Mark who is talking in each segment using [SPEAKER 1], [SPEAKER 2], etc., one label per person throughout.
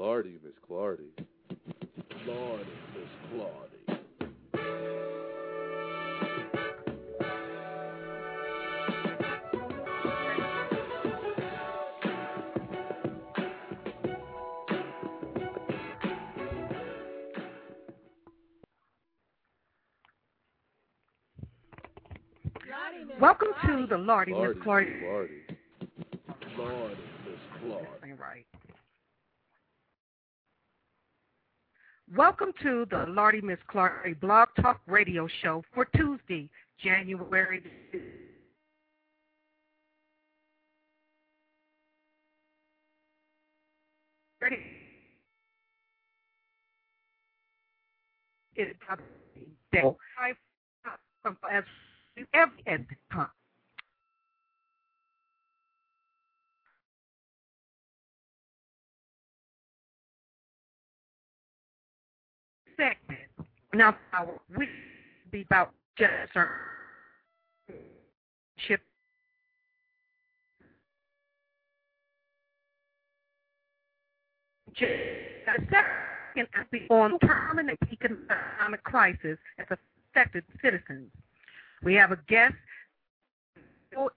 [SPEAKER 1] Claudie.
[SPEAKER 2] Lordy, Miss Clardy. Lord, Miss Claudie.
[SPEAKER 3] Welcome to
[SPEAKER 1] Claudie.
[SPEAKER 3] the Lordy Miss
[SPEAKER 2] Lordy,
[SPEAKER 3] Clardy.
[SPEAKER 2] Miss Clardy. Lord, Miss Claudie.
[SPEAKER 3] Right. Welcome to the Lardy Miss Clardy Blog Talk Radio Show for Tuesday, January. It's oh. uh, as every time. Segment. Now, we be about just ship. The second be on permanent economic crisis has affected citizens. We have a guest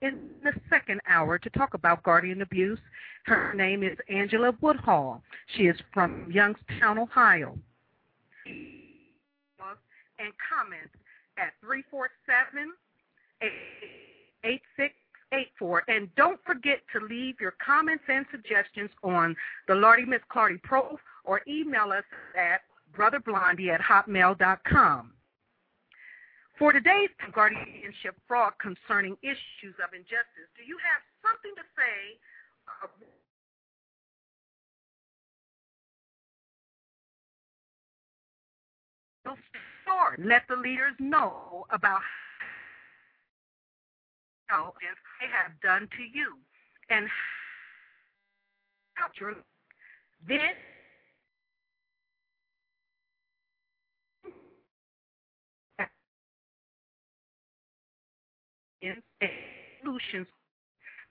[SPEAKER 3] in the second hour to talk about guardian abuse. Her name is Angela Woodhall. She is from Youngstown, Ohio and comments at 347-8684. And don't forget to leave your comments and suggestions on the Lardy Miss Clardy Pro or email us at brotherblondie at hotmail.com. For today's guardianship fraud concerning issues of injustice, do you have something to say uh, Let the leaders know about how they have done to you. And how your this in solutions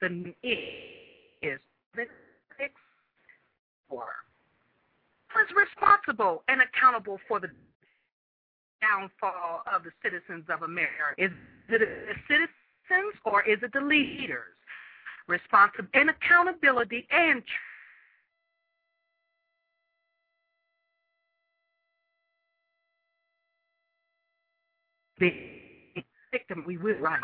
[SPEAKER 3] the is the for is responsible and accountable for the downfall of the citizens of America? Is it the citizens or is it the leaders? Responsibility and accountability and the victim, we will right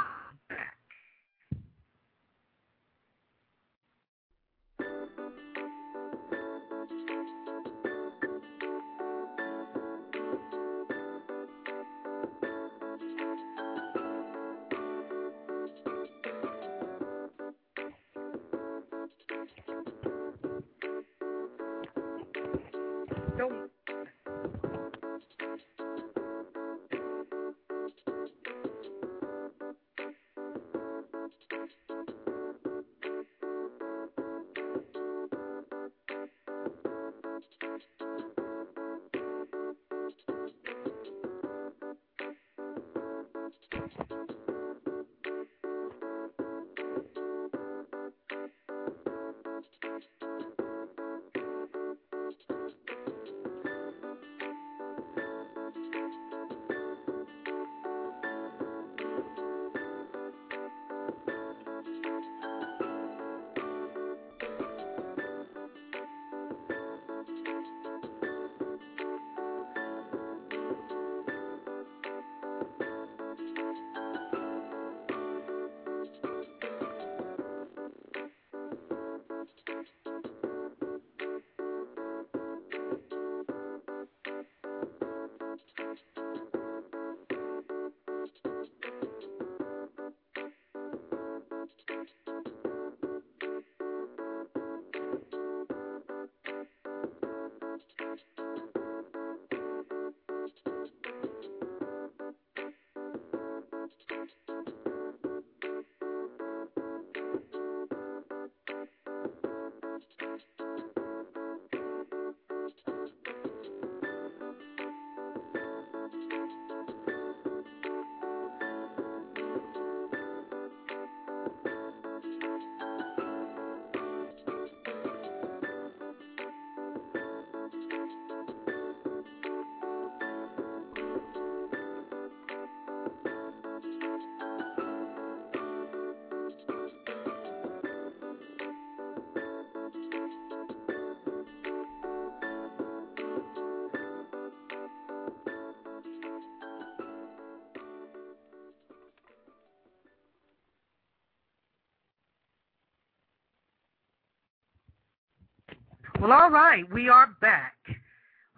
[SPEAKER 3] Well, all right, we are back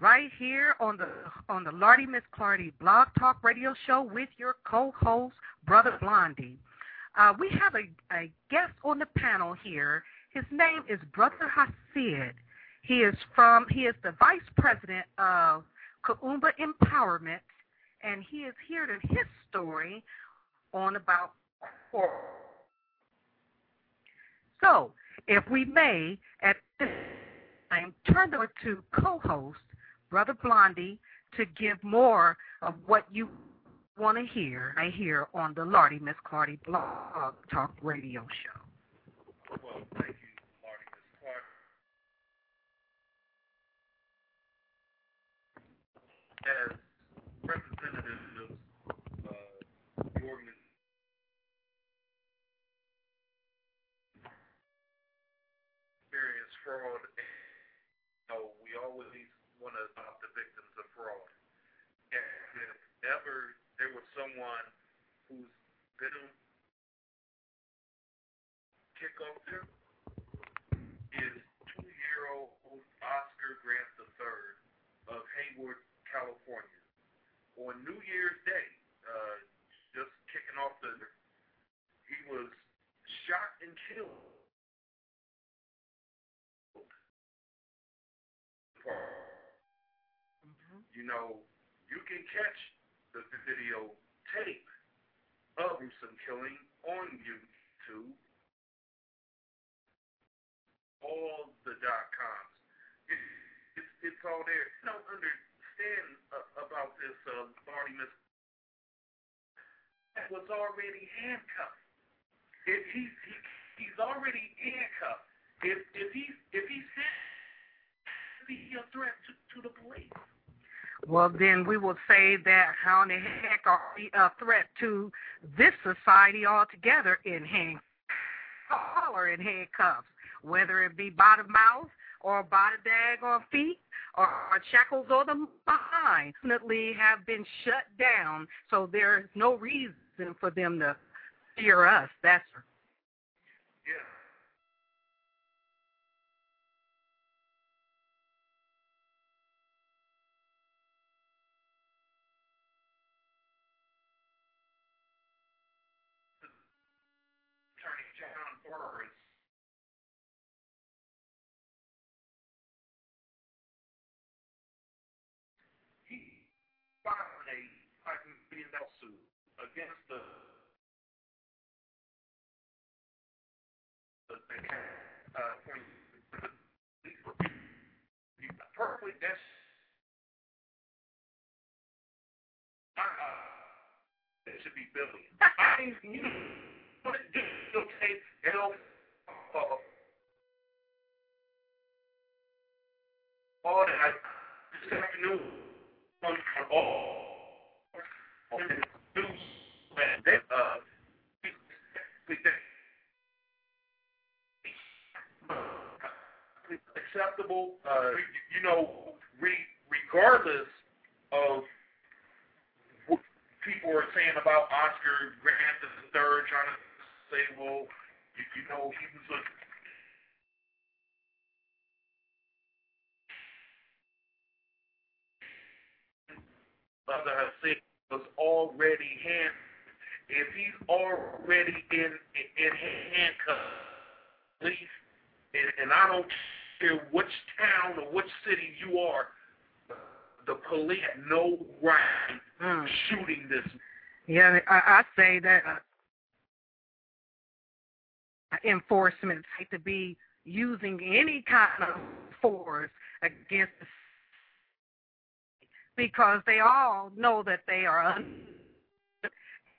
[SPEAKER 3] right here on the on the Lardy Miss Clardy Blog Talk Radio Show with your co-host, Brother Blondie. Uh, we have a, a guest on the panel here. His name is Brother Hasid. He is from he is the vice president of Kuumba Empowerment, and he is here to his story on about So, if we may, over to co-host Brother Blondie to give more of what you want to hear I hear on the Lardy Miss Clardy Blog Talk Radio Show.
[SPEAKER 4] Well, thank you, Lardy Miss. As of uh, the organization, fraud, you know, we always want to stop the victims of fraud. And if ever there was someone who's been kick off there is two-year-old Oscar Grant III of Hayward, California. On New Year's Day, uh, just kicking off the, he was shot and killed. You know, you can catch the video tape of Gruesome Killing on YouTube. All the dot coms. It, it's, it's all there. I don't understand uh, about this uh, Barney Miss was already handcuffed. If he's he, he's already handcuffed. If if he's if he's be a threat to, to the police.
[SPEAKER 3] Well, then we will say that how in the heck are we a threat to this society altogether in hand or in handcuffs, whether it be by the mouth or by the daggone feet or shackles or the behind, definitely have been shut down. So there's no reason for them to fear us. That's
[SPEAKER 4] yeah. Attorney John Burris he filed a five million dollar suit against the the, the uh, point, perfectly uh, it should be billion. I you know, do, okay, it'll, uh, all that this afternoon on all on the news that uh acceptable. Uh, you know, re, regardless of what people are saying about Oscar Grant the third, trying to say, well, you, you know, he was a Brother Hassan was already hand. If he's already in in handcuffs, please, and, and I don't care which town or which city you are, the police have no right
[SPEAKER 3] Mm.
[SPEAKER 4] shooting this.
[SPEAKER 3] Yeah, I, I say that uh, enforcement to be using any kind of force against the because they all know that they are un-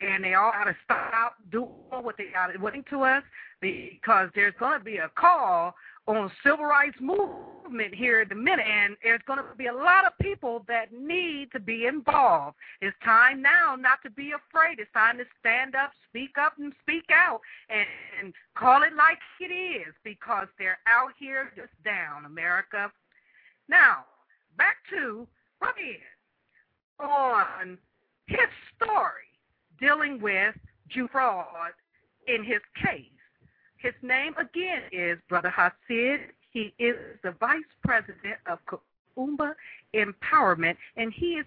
[SPEAKER 3] and they all got to stop doing what they got doing to us because there's going to be a call on civil rights movement here in a minute, and there's going to be a lot of people that need to be involved. It's time now not to be afraid. It's time to stand up, speak up, and speak out, and, and call it like it is because they're out here just down, America. Now, back to Rubin on his story dealing with Jew fraud in his case. His name again is Brother Hasid. He is the vice president of Kuumba Empowerment, and he is.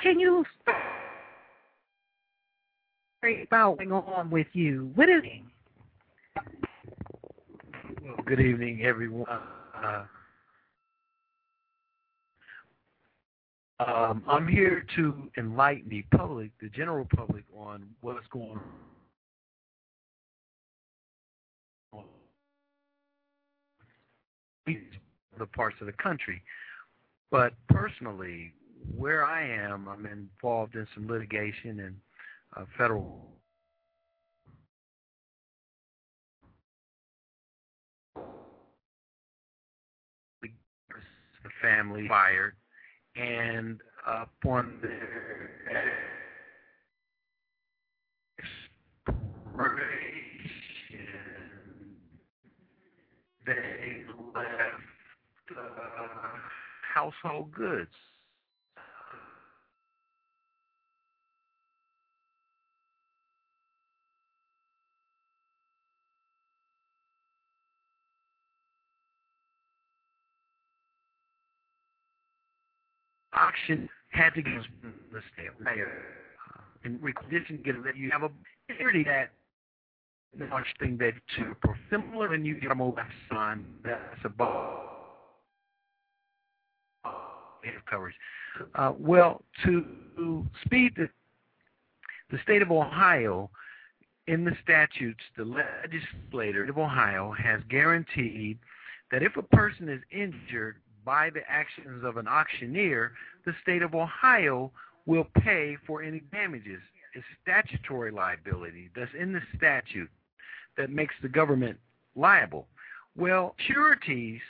[SPEAKER 3] Can you speak about what's going on with you? What is?
[SPEAKER 5] Well, good evening, everyone. Uh, um, I'm here to enlighten the public, the general public, on what's going on in the parts of the country. But personally, where I am, I'm involved in some litigation and uh, federal the family fired and upon their expiration they left uh, household goods. Auction had to get the sale. Uh, in requisition, get it. You have a security that the much thing that to similar when you get a mobile sign that's above coverage. Uh, well, to speed the the state of Ohio in the statutes, the legislature of Ohio has guaranteed that if a person is injured by the actions of an auctioneer, the state of Ohio will pay for any damages. It's statutory liability that's in the statute that makes the government liable. Well, sureties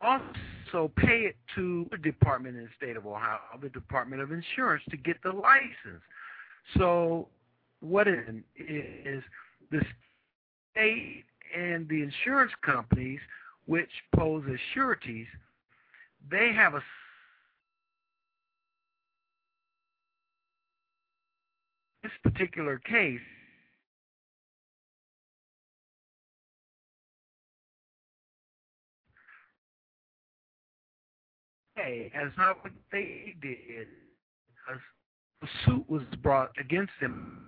[SPEAKER 5] also pay it to the department in the state of Ohio, the Department of Insurance, to get the license. So what it is the state and the insurance companies, which pose as sureties, they have a this particular case hey, as not what they did. A suit was brought against them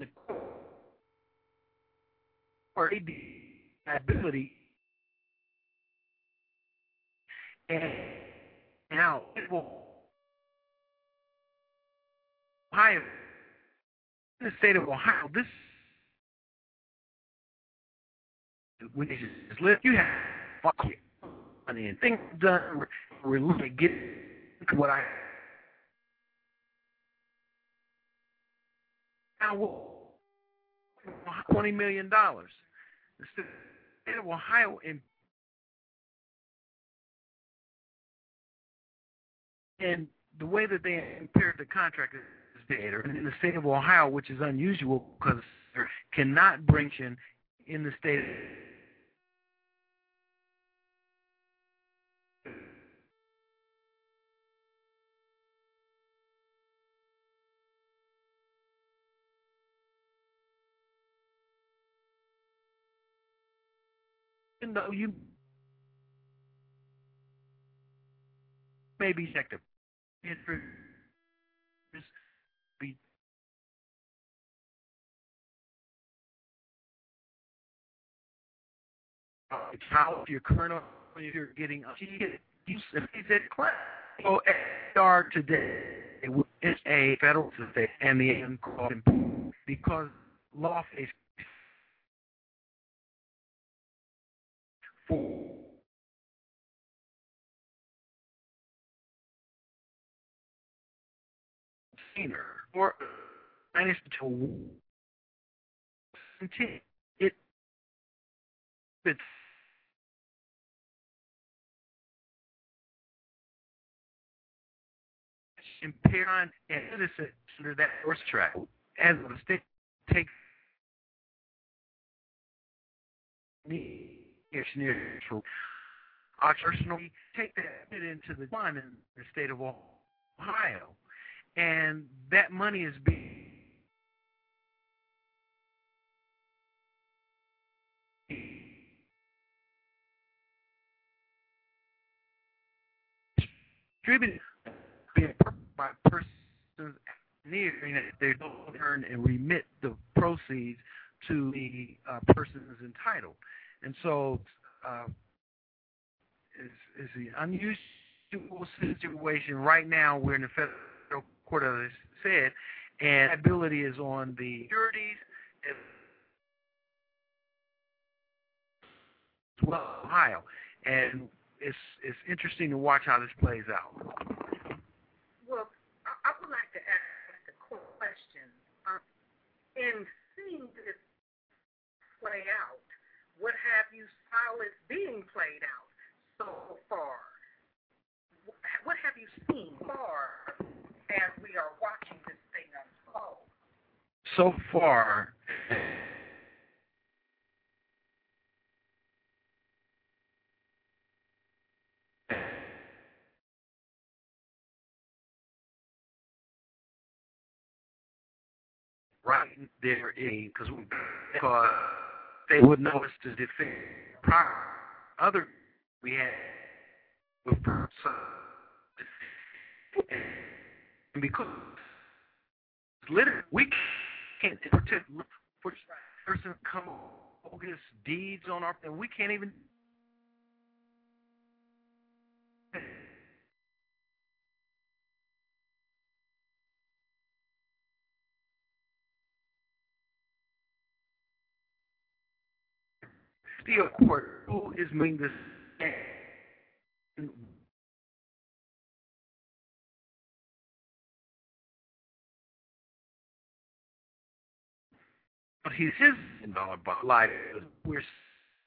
[SPEAKER 5] the court ability. And now it will Ohio in the state of Ohio this when you just live you have fuck money and things done really get what I twenty million dollars. The state of Ohio in and the way that they impaired the contract is data in the state of Ohio, which is unusual because cannot bring in in the state even though you may be sector be how your current you're getting use it's class so AR today. Is a federal state and the because law face or minus to it it's impaired and innocent under that horse track as the state takes I personally take that into the fund in the state of Ohio, and that money is being distributed by persons near they don't earn and remit the proceeds to the uh, person who's entitled. And so uh, it's, it's an unusual situation. Right now, we're in the federal court, as I said, and liability is on the securities as well Ohio. And it's it's interesting to watch how this plays out.
[SPEAKER 3] Well, I, would like to ask a question. Uh, in seeing this play out, what have you how it's being played out so far? What have you seen far as we are watching this thing unfold?
[SPEAKER 5] So far, right there in because because they would know us to defend. Prior other we had with and because literally we can't protect for person come bogus deeds on our and we can't even still court who is making this but he's his dollar life we're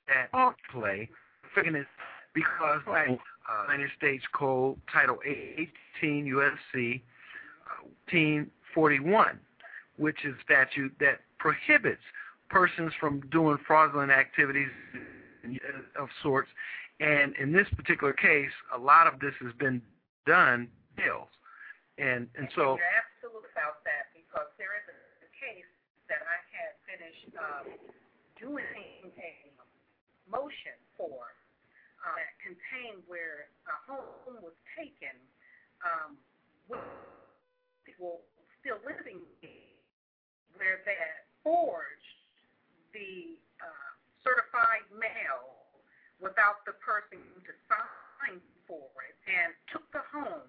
[SPEAKER 5] at play figuring because like uh, United States Code Title 18 USC uh, 1841, which is statute that prohibits persons from doing fraudulent activities of sorts. And in this particular case, a lot of this has been done bills. And and so
[SPEAKER 3] you're absolute about that because there is a, a case that I had finished um, doing a motion for uh, that contained where a home was taken um, with people still living where they had forged the uh, certified mail without the person to sign for it and took the home.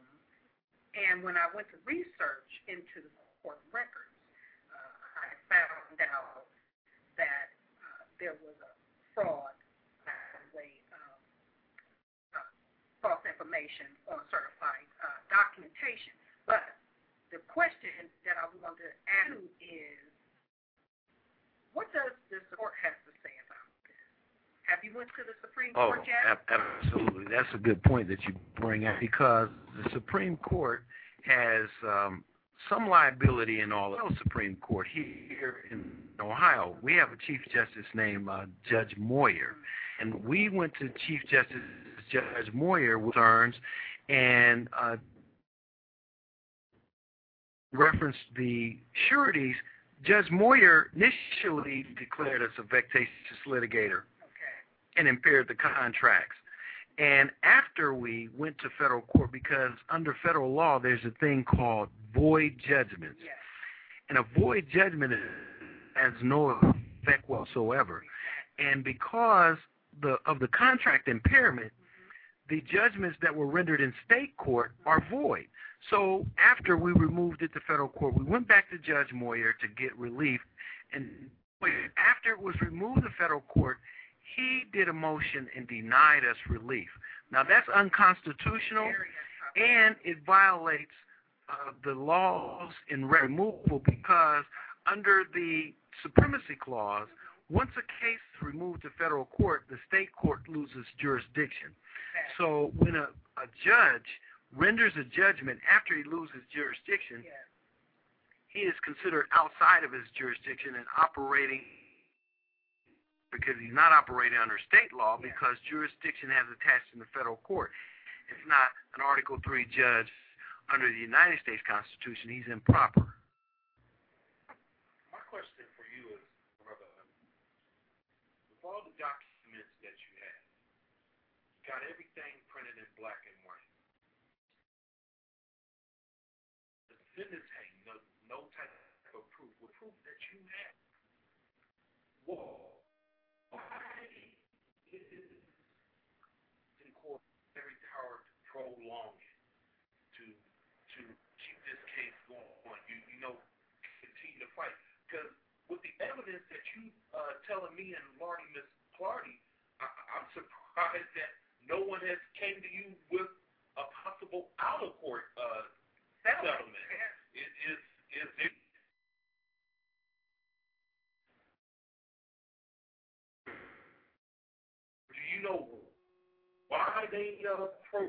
[SPEAKER 3] And when I went to research into the court records, uh, I found out that uh, there was a fraud, a um, uh, false information on certified uh, documentation. But the question that I want to ask is, what does the court have to say about this? Have you went to the Supreme
[SPEAKER 5] oh,
[SPEAKER 3] Court yet?
[SPEAKER 5] ab- absolutely. That's a good point that you bring up because the Supreme Court has um, some liability in all of the Supreme Court here in Ohio. We have a Chief Justice named uh, Judge Moyer, and we went to Chief Justice Judge Moyer with concerns and uh, referenced the sureties Judge Moyer initially declared us a vexatious litigator and impaired the contracts. And after we went to federal court, because under federal law, there's a thing called void judgments.
[SPEAKER 3] Yes.
[SPEAKER 5] And a void judgment has no effect whatsoever. And because the of the contract impairment, the judgments that were rendered in state court are void. So after we removed it to federal court, we went back to Judge Moyer to get relief. And after it was removed to federal court, he did a motion and denied us relief. Now that's unconstitutional and it violates uh, the laws in removal because under the supremacy clause, once a case is removed to federal court, the state court loses jurisdiction. So when a, a judge renders a judgment after he loses jurisdiction,
[SPEAKER 3] Yes.
[SPEAKER 5] he is considered outside of his jurisdiction and operating because he's not operating under state law because jurisdiction has attached in the federal court. It's not an Article 3 judge under the United States Constitution. He's improper.
[SPEAKER 4] My question for you is, brother, with all the documents that you have, you got everything printed in black and white. The defendants have no, no type of proof, with proof that you have. Whoa. Why is in court every power to prolong it, to to keep this case going? You you know, continue to fight because evidence that you uh, telling me and Lardy Miss Clardy, I, I'm surprised that no one has came to you with a possible out of court uh, settlement. Is is is it? Do you know why they uh, pro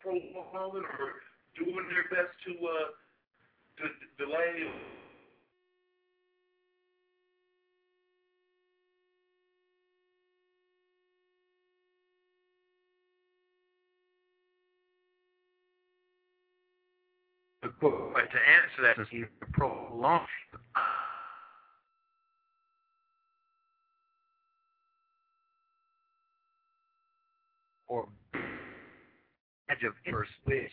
[SPEAKER 4] prolonging or doing their best to uh to d- delay?
[SPEAKER 5] But to answer that, he prolonged or edge of first which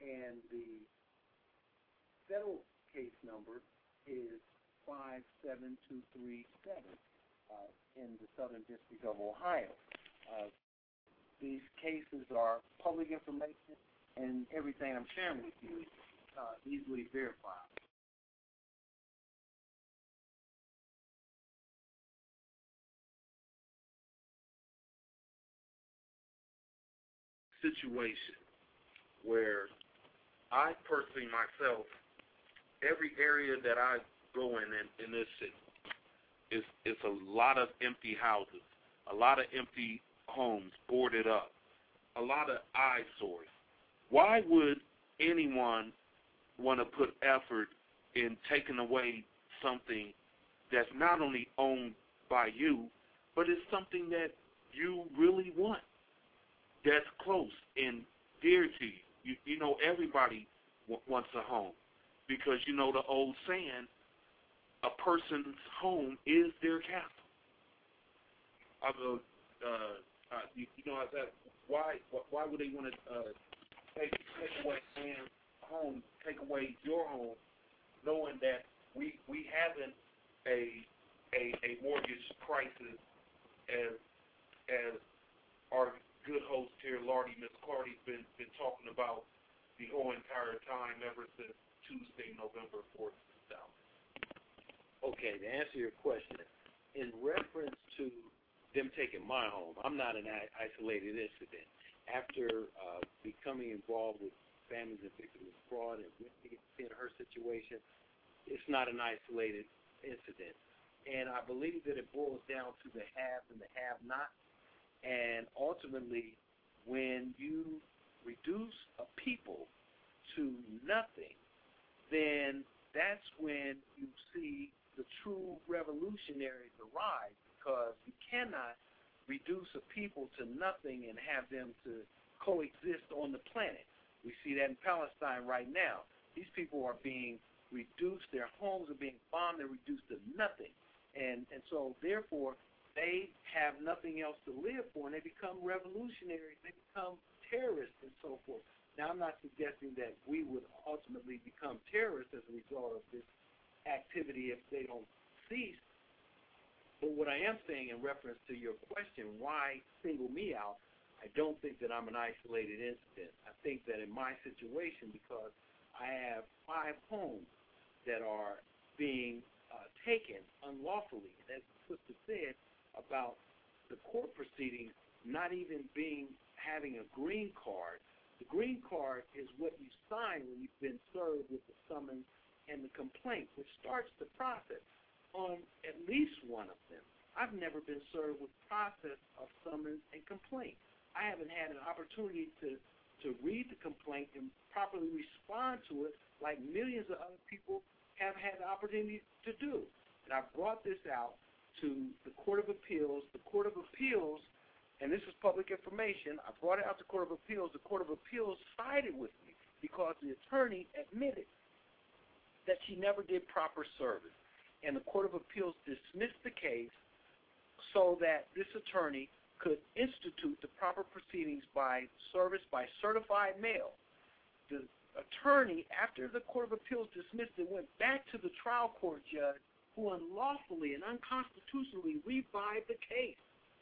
[SPEAKER 6] and the federal case number is 57237 uh, in the Southern District of Ohio. Uh, these cases are public information, and everything I'm sharing with you is uh, easily verified.
[SPEAKER 4] situation where I personally myself, every area that I go in in, in this city, is it's a lot of empty houses, a lot of empty homes boarded up, a lot of eyesores. Why would anyone want to put effort in taking away something that's not only owned by you, but it's something that you really want, that's close and dear to you? You, you know, everybody w- wants a home because you know the old saying, a person's home is their castle. I go, uh, uh, you, you know, I why, why would they want to uh, take take away man's home, take away your home, knowing that we we having a a a mortgage crisis as as our good host here, Lardy Miss Clardy's been been talking about the whole entire time ever since Tuesday, November fourth, two thousand.
[SPEAKER 6] Okay, to answer your question, in reference to them taking my home, I'm not an isolated incident. After uh, becoming involved with families and victims of fraud and Whitney her situation, it's not an isolated incident. And I believe that it boils down to the have and the have-not. And ultimately, when you reduce a people to nothing, then that's when you see the true revolutionaries arise because you cannot reduce a people to nothing and have them to coexist on the planet. We see that in Palestine right now. These people are being reduced, their homes are being bombed, they're reduced to nothing. And and so therefore they have nothing else to live for and they become revolutionaries, they become terrorists and so forth. Now I'm not suggesting that we would ultimately become terrorists as a result of this activity if they don't cease. But what I am saying in reference to your question, why single me out, I don't think that I'm an isolated incident. I think that in my situation, because I have five homes that are being uh, taken unlawfully, and as the sister said about the court proceedings not even being having a green card. The green card is what you sign when you've been served with the summons and the complaint, which starts the process on at least one of them. I've never been served with process of summons and complaint. I haven't had an opportunity to to read the complaint and properly respond to it like millions of other people have had the opportunity to do. And I brought this out to the Court of Appeals. The Court of Appeals, and this is public information, I brought it out to the Court of Appeals. The Court of Appeals sided with me because the attorney admitted that she never did proper service. And the Court of Appeals dismissed the case so that this attorney could institute the proper proceedings by service by certified mail. The attorney, after the Court of Appeals dismissed it, went back to the trial court judge who unlawfully and unconstitutionally revived the case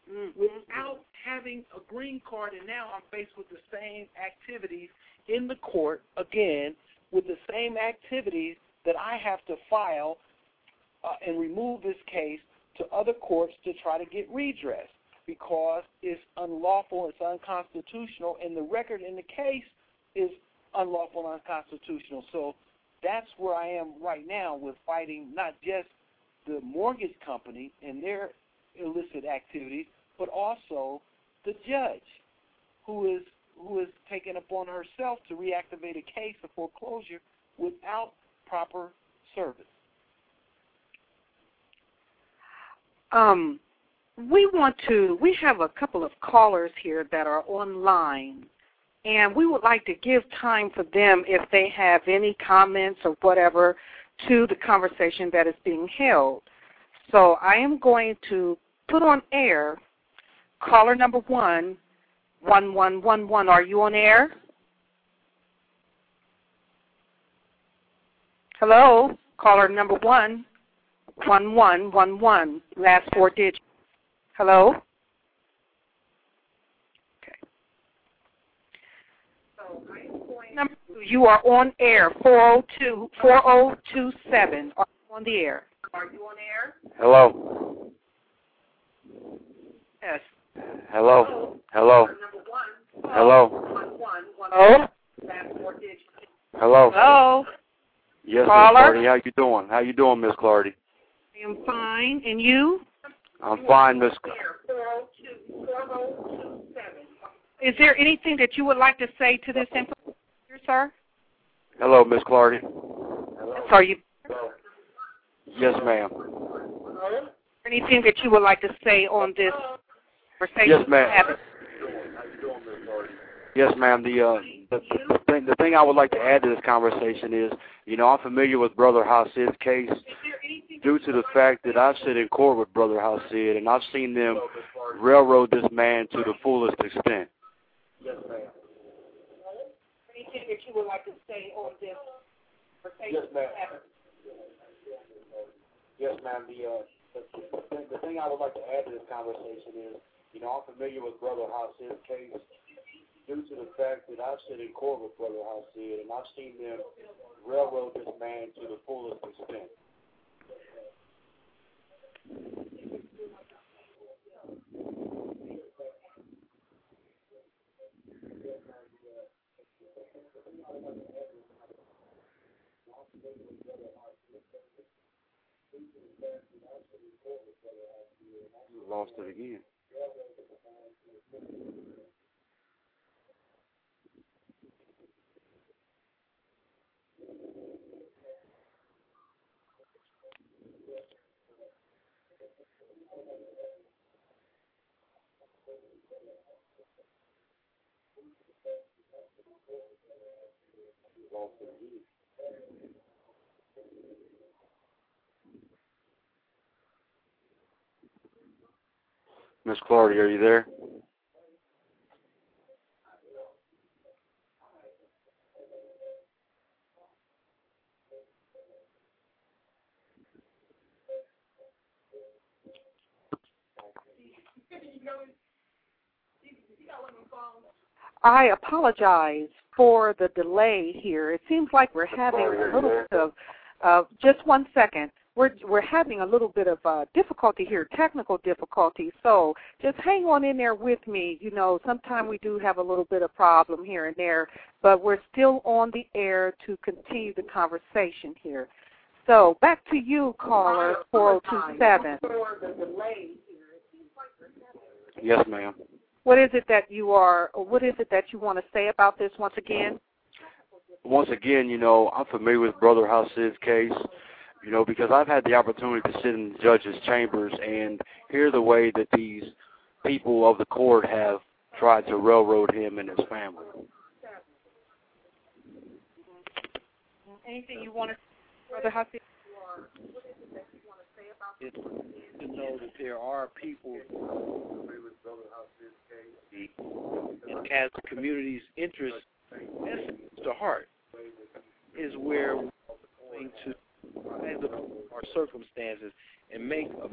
[SPEAKER 6] mm-hmm. without having a green card, and now I'm faced with the same activities in the court again with the same activities that I have to file uh, and remove this case to other courts to try to get redress because it's unlawful, it's unconstitutional, and the record in the case is unlawful and unconstitutional. So that's where I am right now with fighting not just the mortgage company and their illicit activities, but also the judge who is who is taking upon herself to reactivate a case of foreclosure without proper service.
[SPEAKER 3] Um, we want to, we have a couple of callers here that are online, and we would like to give time for them if they have any comments or whatever to the conversation that is being held. So I am going to put on air caller number one, one one one one. Are you on air? Hello, caller number one. One one one one. Last four digits. Hello. Okay. So number two, you are on air. 402 4027. Are you on the air? Are you on air?
[SPEAKER 7] Hello.
[SPEAKER 3] Yes.
[SPEAKER 7] Hello. Hello. Hello.
[SPEAKER 3] Hello.
[SPEAKER 7] Hello.
[SPEAKER 3] Hello.
[SPEAKER 7] Yes, Miss
[SPEAKER 3] Caller?
[SPEAKER 7] Clardy. How you doing? How you doing, Miss Clardy?
[SPEAKER 3] I am fine. And you?
[SPEAKER 7] I'm fine, Miss.
[SPEAKER 3] Is there anything that you would like to say to this information, sir?
[SPEAKER 7] Hello, Miss Clardy.
[SPEAKER 3] Are you
[SPEAKER 7] Yes, ma'am.
[SPEAKER 3] anything that you would like to say on this conversation?
[SPEAKER 7] Yes, ma'am. Yes, ma'am. The uh, the, the thing the thing I would like to add to this conversation is, you know, I'm familiar with Brother Hasid's case due to the fact that I've sit in court with Brother Hasid and I've seen them railroad this man to the fullest extent.
[SPEAKER 3] Yes, ma'am. Anything that you would like to say on this conversation?
[SPEAKER 7] Yes, ma'am. Yes, ma'am. The, uh, the, the, thing, the thing I would like to add to this conversation is, you know, I'm familiar with Brother Hasid's case due to the fact that I've sit in court with Brother Hasid and I've seen them railroad this man to the fullest extent. Lost it again. Lost it again. Miss Clardy, are you there?
[SPEAKER 3] I apologize for the delay here. It seems like we're having a little bit of, just one second. We're we're having a little bit of uh, difficulty here, technical difficulty. So just hang on in there with me. You know, sometimes we do have a little bit of problem here and there, but we're still on the air to continue the conversation here. So back to you, caller four zero two seven.
[SPEAKER 7] Yes, ma'am.
[SPEAKER 3] What is it that you are? Or what is it that you want to say about this once again?
[SPEAKER 7] Once again, you know, I'm familiar with Brother Hasid's case, you know, because I've had the opportunity to sit in the judge's chambers and hear the way that these people of the court have tried to railroad him and his family.
[SPEAKER 3] Anything you want to, Brother Hasid?
[SPEAKER 6] It's to know that there are people and as the community's interest to heart is where we're going to above our circumstances and make a,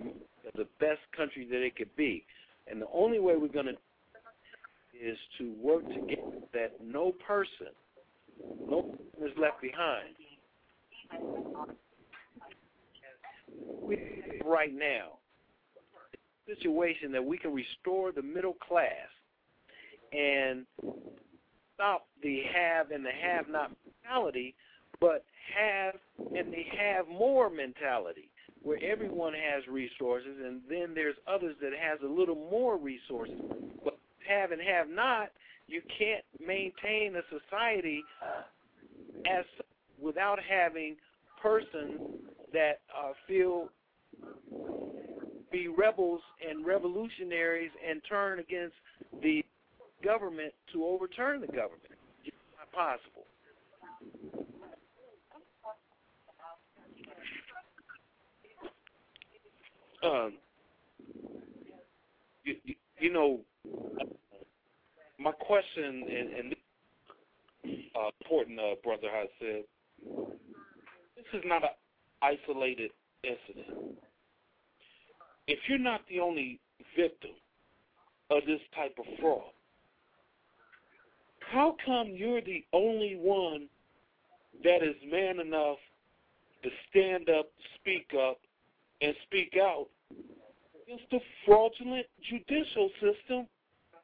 [SPEAKER 6] the best country that it could be. And the only way we're going to is to work together that no person, no person is left behind. We right now situation that we can restore the middle class and stop the have and the have not mentality, but have and they have more mentality where everyone has resources and then there's others that has a little more resources. But have and have not, you can't maintain a society as without having persons that uh, feel be rebels and revolutionaries and turn against the government to overturn the government. It's not possible. Um, you, you, you know, my question, and, and uh, important, uh, Brother has said, this is not an isolated incident. If you're not the only victim of this type of fraud, how come you're the only one that is man enough to stand up, speak up, and speak out against the fraudulent judicial system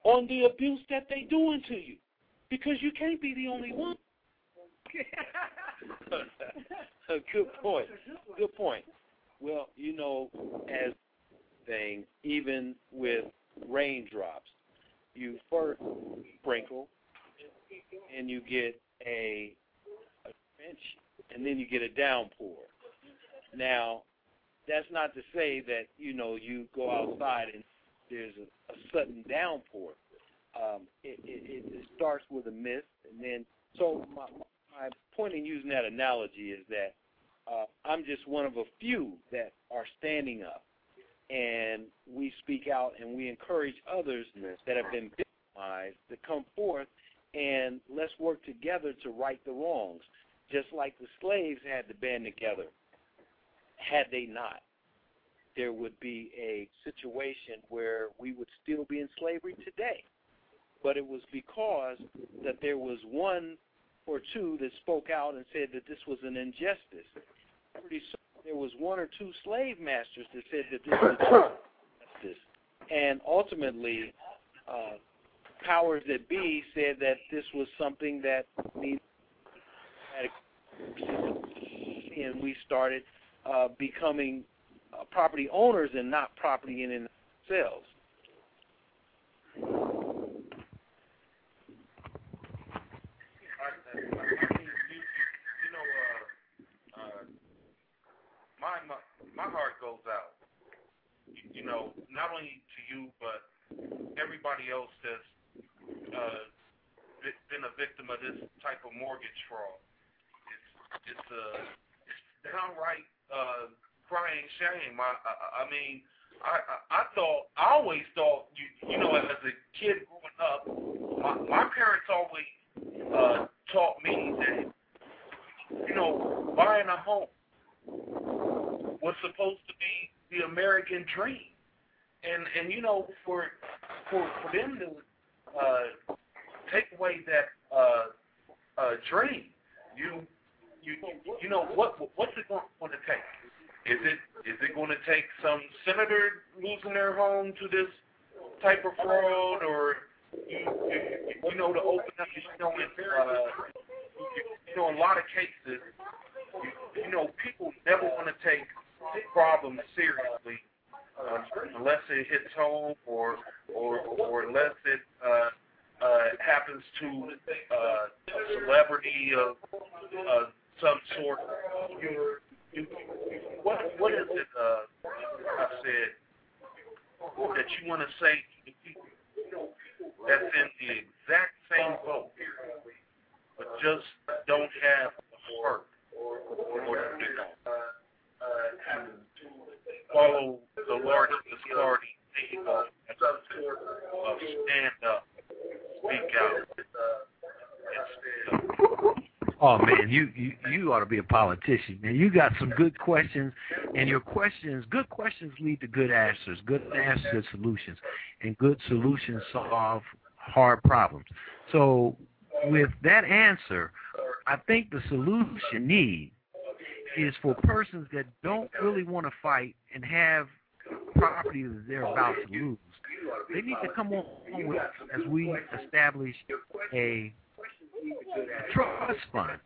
[SPEAKER 6] on the abuse that they doing to you? Because you can't be the only one. Good point. Good point. Well, you know, as thing, even with raindrops, you first sprinkle, and you get a, a trench, and then you get a downpour. Now, that's not to say that you know you go outside and there's a, a sudden downpour. Um, it, it, it starts with a mist, and then so my, my point in using that analogy is that uh, I'm just one of a few that are standing up, and we speak out and we encourage others that have been victimized to come forth and let's work together to right the wrongs, just like the slaves had to band together. Had they not, there would be a situation where we would still be in slavery today. But it was because that there was one or two that spoke out and said that this was an injustice. Pretty soon there was one or two slave masters that said that this was injustice. And ultimately, uh, powers that be said that this was something that needed and we started uh, becoming uh, property owners and not property in themselves.
[SPEAKER 4] my, my my heart goes out. You, you know, not only to you, but everybody else that's uh, been a victim of this type of mortgage fraud. It's it's a uh, it's downright uh, crying shame. I I, I mean. I, I thought I always thought you you know as a kid growing up, my my parents always uh, taught me that you know buying a home was supposed to be the American dream, and and you know for for for them to uh, take away that uh, uh, dream, you you you know what what's it going to take? Is it is it going to take some senator losing their home to this type of fraud, or you, you know, to open up, you know, in, uh, you know, a lot of cases, you, you know, people never want to take problems seriously uh, unless it hits home or or or unless it uh, uh, happens to uh, a celebrity of uh, some sort. You, you, what what is it? Uh, I said that you want to say to people that's in the exact same boat, but just don't have the heart or, the follow the Lord authority of stand up, speak out.
[SPEAKER 5] Oh man, you, you you ought to be a politician. Man, you got some good questions, and your questions, good questions lead to good answers. Good answers, solutions, and good solutions solve hard problems. So, with that answer, I think the solution need is for persons that don't really want to fight and have property that they're about to lose. They need to come on with as we establish a trust fund.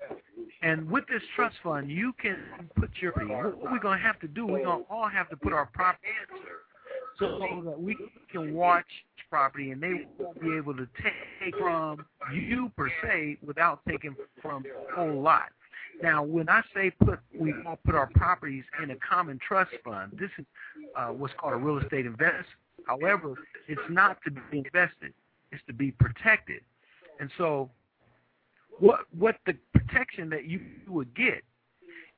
[SPEAKER 5] And with this trust fund, you can put your what we're going to have to do, we're going to all have to put our property so that we can watch property and they won't be able to take from you per se without taking from a whole lot. Now, when I say put, we all put our properties in a common trust fund. This is uh, what's called a real estate investment. However, it's not to be invested; it's to be protected. And so, what what the protection that you would get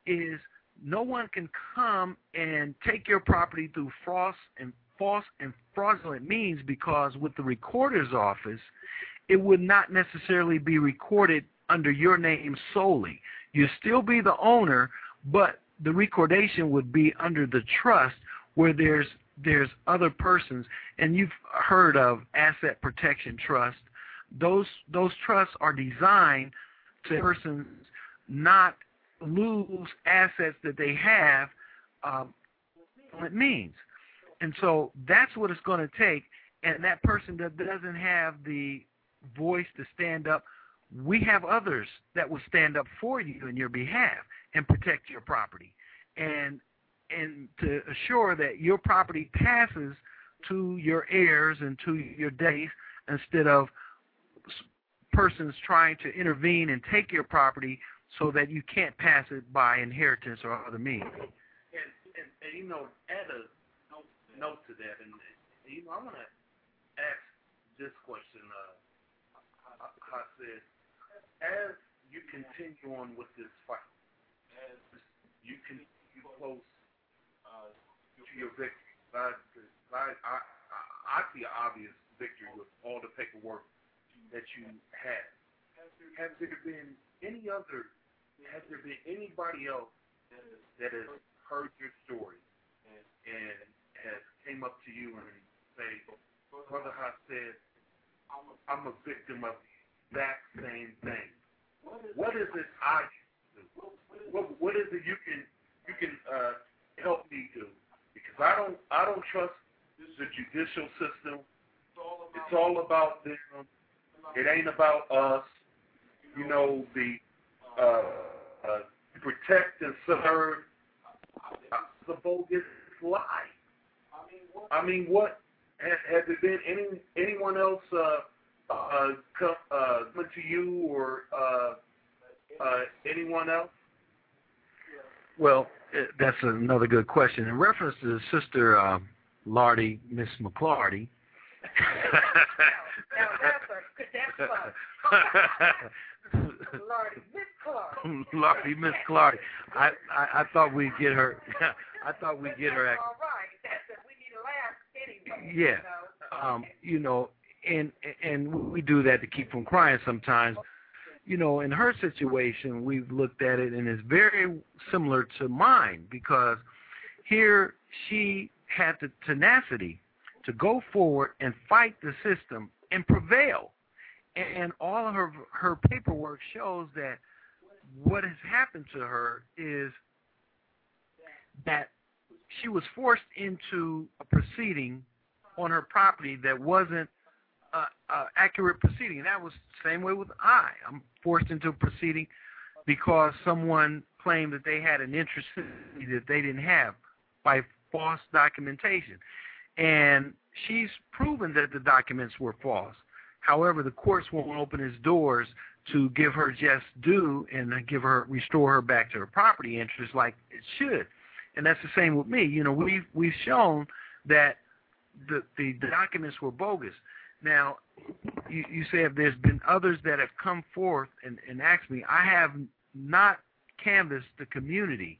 [SPEAKER 5] is no one can come and take your property through false and false and fraudulent means because with the recorder's office, it would not necessarily be recorded under your name solely. You still be the owner, but the recordation would be under the trust where there's there's other persons and you've heard of asset protection trust. Those those trusts are designed to persons not lose assets that they have um, it means. And so that's what it's going to take. And that person that doesn't have the voice to stand up we have others that will stand up for you in your behalf and protect your property and and to assure that your property passes to your heirs and to your days instead of persons trying to intervene and take your property so that you can't pass it by inheritance or other means.
[SPEAKER 4] And, and, and you know, add a note, note to that, and you know, I want to ask this question. Uh, I, said, as you continue on with this fight, as you continue close uh, to your victory, I, I, I, I see an obvious victory with all the paperwork that you had. Have there been any other, has there been anybody else that has heard your story and has came up to you and say, Brother Haas said, I'm a victim of that same thing. What is it I can do? What, what is it you can you can uh, help me do? Because I don't I don't trust the judicial system. It's all about them. It ain't about us. You know the uh, uh, protect and serve. The bogus lie. I mean, what has, has there been any anyone else? Uh, uh, come, uh, coming to you or uh, uh, anyone else?
[SPEAKER 5] Well, eh, that's another good question. In reference to Sister uh, Lardy, Miss McClarty.
[SPEAKER 3] Now that's a that's Miss.
[SPEAKER 5] Lardy, Miss Clardy. I, I I thought we'd get her. I thought we'd get her.
[SPEAKER 3] All right, that's we need a laugh anyway.
[SPEAKER 5] Yeah.
[SPEAKER 3] You know?
[SPEAKER 5] Um, you know, and and we do that to keep from crying sometimes. You know, in her situation, we've looked at it and it's very similar to mine because here she had the tenacity to go forward and fight the system and prevail. And all of her her paperwork shows that what has happened to her is that she was forced into a proceeding on her property that wasn't a accurate proceeding. And that was the same way with I. I'm forced into a proceeding because someone claimed that they had an interest that they didn't have by false documentation. And she's proven that the documents were false. However, the courts won't open its doors to give her just due and give her restore her back to her property interest like it should. And that's the same with me. You know, we've we've shown that the the documents were bogus. Now, you, you say if there's been others that have come forth and, and asked me, I have not canvassed the community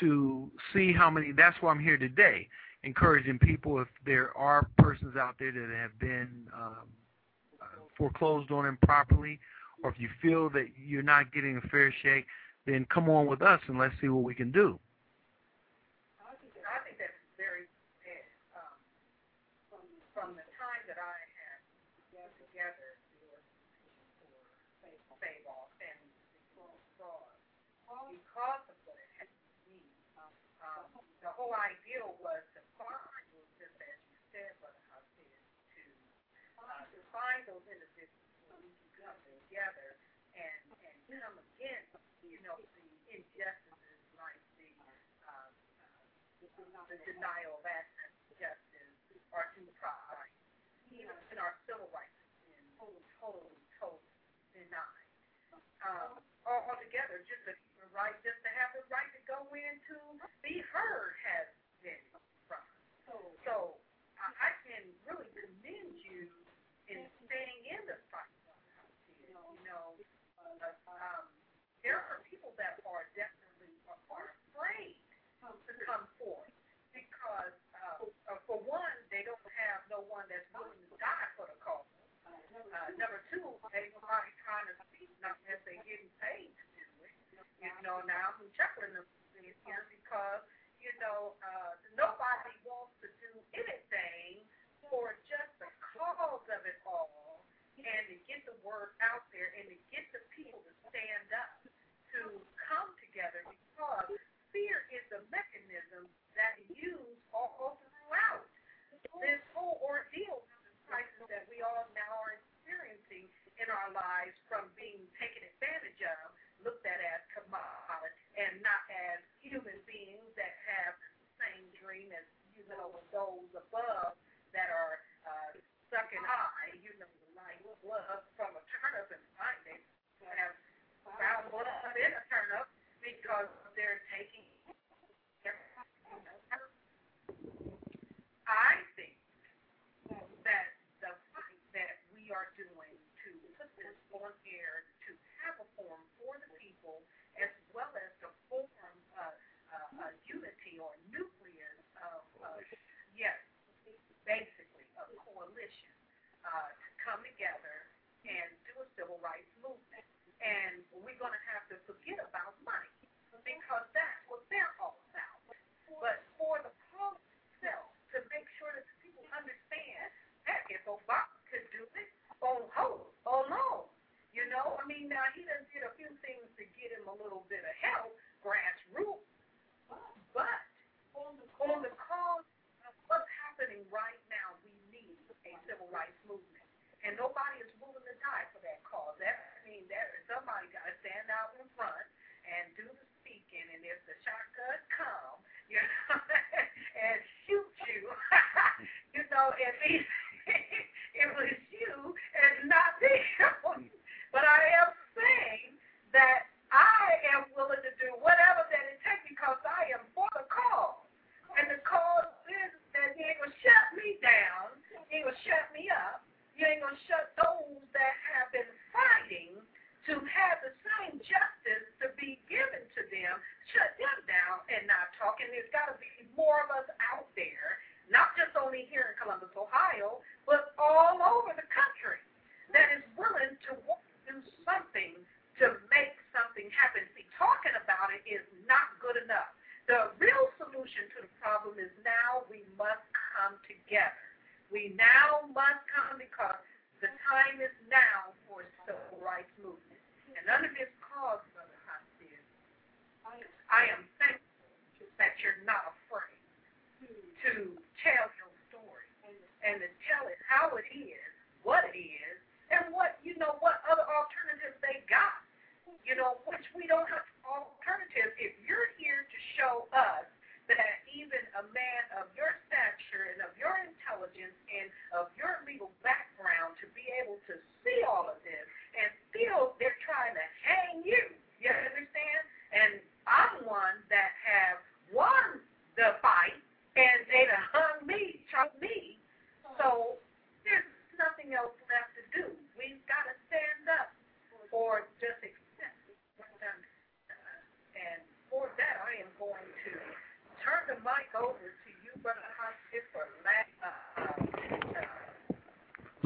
[SPEAKER 5] to see how many. That's why I'm here today, encouraging people if there are persons out there that have been um, foreclosed on improperly, or if you feel that you're not getting a fair shake, then come on with us and let's see what we can do.
[SPEAKER 3] whole idea was to find, just as you said, Brother Hussein, to uh, to find those individuals who can come together and and come against, you know, the injustices like the uh, uh, the denial of access to justice or due process, even in our civil rights, been totally, totally denied. Um, altogether, just a right, just to have the right to go in to be heard has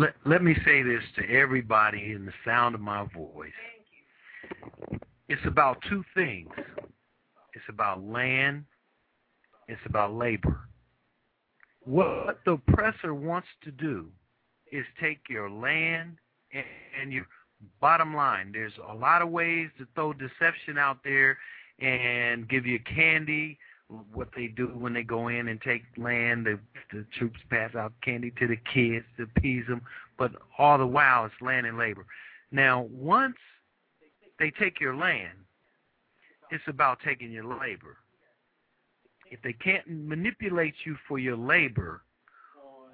[SPEAKER 5] Let, let me say this to everybody in the sound of my voice. It's about two things. It's about land. It's about labor. What the oppressor wants to do is take your land and, and your bottom line. There's a lot of ways to throw deception out there and give you candy. What they do when they go in and take land, the, the troops pass out candy to the kids to appease them. But all the while, it's land and labor. Now, once they take your land, it's about taking your labor. If they can't manipulate you for your labor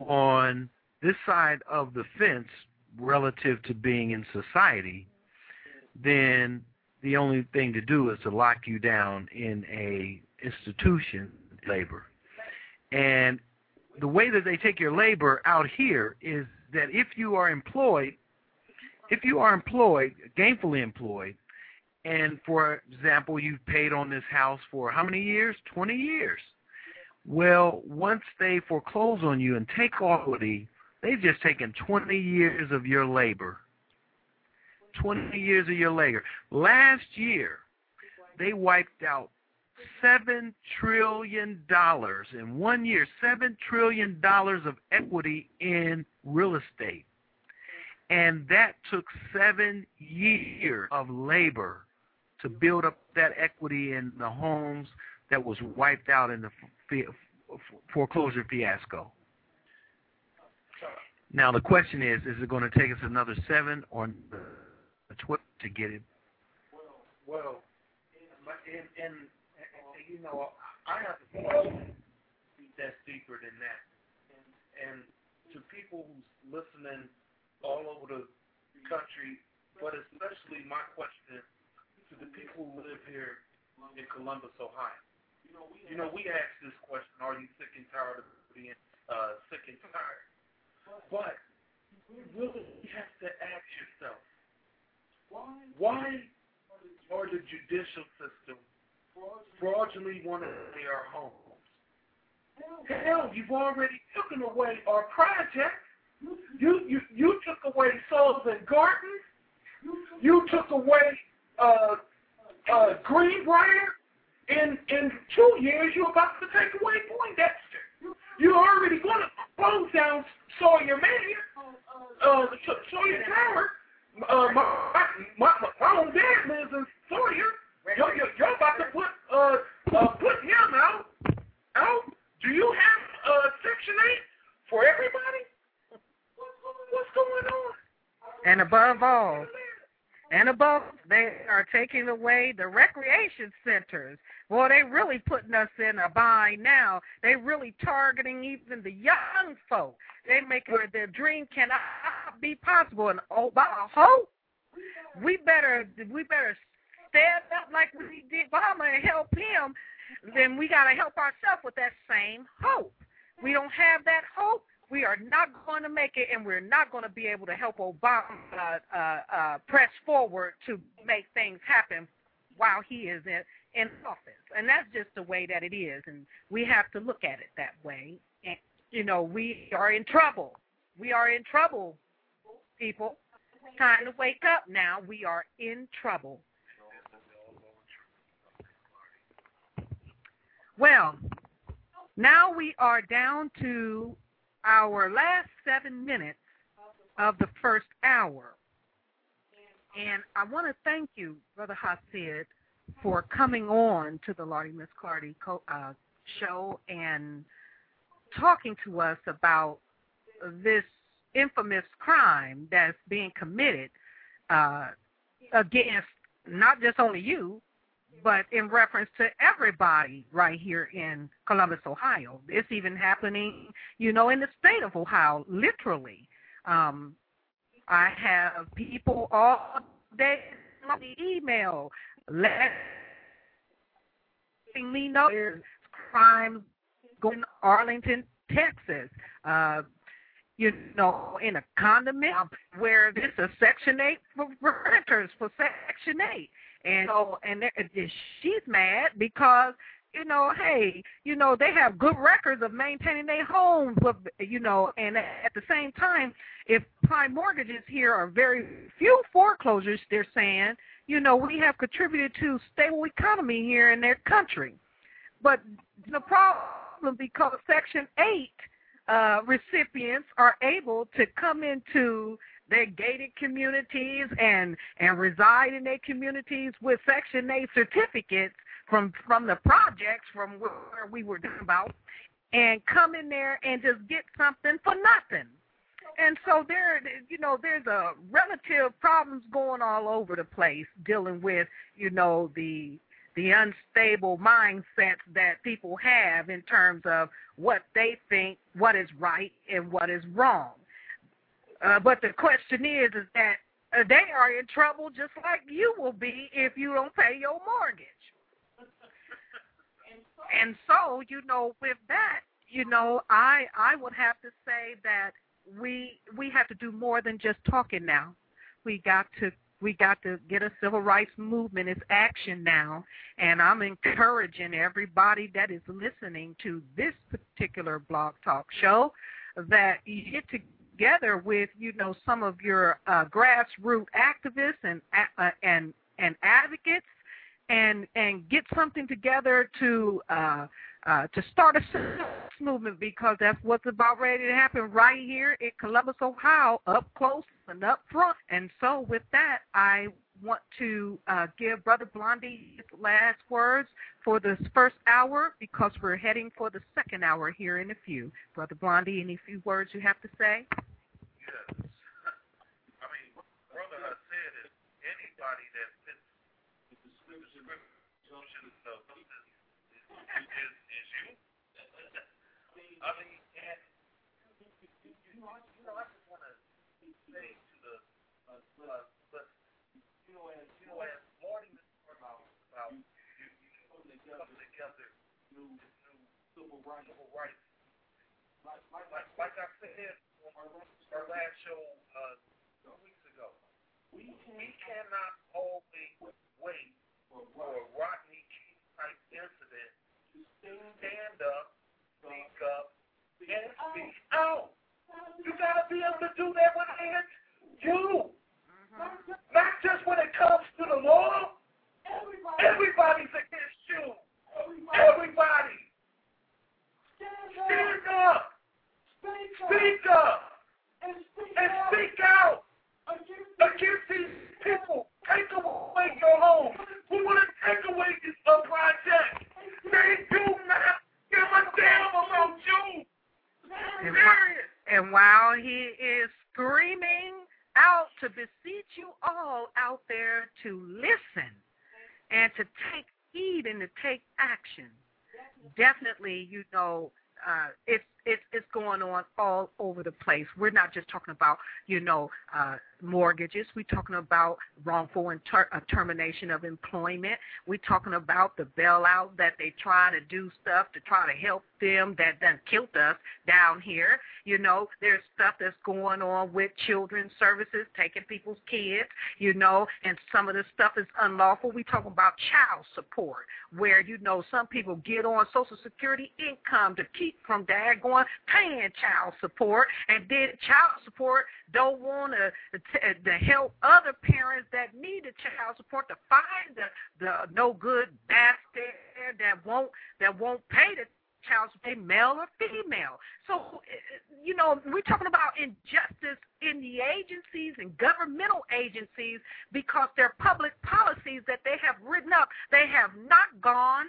[SPEAKER 5] on this side of the fence relative to being in society, then the only thing to do is to lock you down in a institution labor. And the way that they take your labor out here is that if you are employed, if you are employed, gainfully employed, and for example, you've paid on this house for how many years? 20 years. Well, once they foreclose on you and take equity, they've just taken 20 years of your labor. 20 years of your labor. Last year, they wiped out $7 trillion in one year, $7 trillion of equity in real estate. And that took seven years of labor to build up that equity in the homes that was wiped out in the foreclosure fiasco. Now the question is: Is it going to take us another seven or twelve to get it?
[SPEAKER 4] Well, and, and, and you know, I have a question that's deeper than that. And, to people who's listening all over the country, but especially my question to the people who live here in Columbus, Ohio. You know, we ask this question: Are you sick and tired of being uh, sick and tired? But you really have to ask yourself, why why are the judicial system fraudulently want to pay our homes? Hell, you've already taken away our project. You you you took away Sullivant Gardens. You took away uh uh Greenbrier. In in two years, you're about to take away Poindexter. You're already going to close down Sawyer Manor, uh, Sawyer Tower. Uh, my, my, my, my own dad lives in Sawyer. You're, you're, you're about to put uh, uh, put him out. Out? Do you have uh, Section 8 for everybody? What's going on?
[SPEAKER 3] And above all, and above, they are taking away the recreation centers. Well, they really putting us in a bind now. They really targeting even the young folk. They making it their dream cannot be possible. And oh, by hope, we better we better stand up like we did Obama and help him. Then we got to help ourselves with that same hope. We don't have that hope we are not going to make it, and we're not going to be able to help Obama uh, uh, uh, press forward to make things happen while he is in, in office. And that's just the way that it is, and we have to look at it that way. And, you know, we are in trouble. We are in trouble, people. Time to wake up now. We are in trouble. Well, now we are down to our last seven minutes of the first hour. And I want to thank you, Brother Hasid, for coming on to the Lardy Miss Clardy co- uh, show and talking to us about this infamous crime that's being committed uh, against not just only you, but in reference to everybody right here in Columbus, Ohio. It's even happening, you know, in the state of Ohio, literally. Um, I have people all day on the email letting me know there's crimes going to Arlington, Texas. Uh, you know, in a condominium where this is Section 8 for renters for Section 8. And so, and she's mad because, you know, hey, you know, they have good records of maintaining their homes, but, you know, and at the same time, if prime mortgages here are very few foreclosures, they're saying, you know, we have contributed to stable economy here in their country. But the problem because Section 8 uh, recipients are able to come into their gated communities and and reside in their communities with Section 8 certificates from from the projects from where we were talking about, and come in there and just get something for nothing. And so there, you know, there's a relative problems going all over the place dealing with, you know, the the unstable mindsets that people have in terms of what they think, what is right and what is wrong. Uh, but the question is, is that uh, they are in trouble just like you will be if you don't pay your mortgage. and so, you know, with that, you know, I I would have to say that we we have to do more than just talking now. We got to we got to get a civil rights movement. It's action now. And I'm encouraging everybody that is listening to this particular blog talk show that you get together with, you know, some of your uh, grassroots activists and uh, and and advocates and and get something together to uh, uh, to start a movement because that's what's about ready to happen right here in Columbus, Ohio, up close and up front. And so, with that, I want to uh, give Brother Blondie his last words for this first hour because we're heading for the second hour here in a few. Brother Blondie, any few words you have to say?
[SPEAKER 4] Yes. I mean, Brother has said it. Anybody that fits the description of this is, is you. I mean, and you know, you know, I just want to say to the, uh, uh, but you know, as you know, as Marty was talking about about you, you coming together, together, new, new civil rights, civil rights. Like, like, like, like I said on our, our last show uh, two weeks ago, we we cannot always wait for a Rodney King type incident to stand up, speak up, and speak out. You gotta be able to do that when it's you. Not just when it comes to the law. Everybody's against. Everybody. Stand up. Speak up. And speak out against these people. Take away your home. We want to take away this uh, project? They do not give a damn about you.
[SPEAKER 3] And, and while he is screaming out to beseech you all out there to listen and to take heed and to take action, definitely, you know, uh, it's it's it's going on all over the place. We're not just talking about you know uh, mortgages. We're talking about wrongful inter- uh, termination of employment. We're talking about the bailout that they try to do stuff to try to help them that done killed us down here. You know, there's stuff that's going on with children's services, taking people's kids. You know, and some of the stuff is unlawful. We talking about child support, where you know some people get on Social Security income to keep from dad going paying child support, and then child support don't want to to help other parents that need the child support to find the the no good bastard that won't that won't pay the child support, male or female. So, you know, we're talking about injustice in the agencies and governmental agencies because they're public policies that they have written up. They have not gone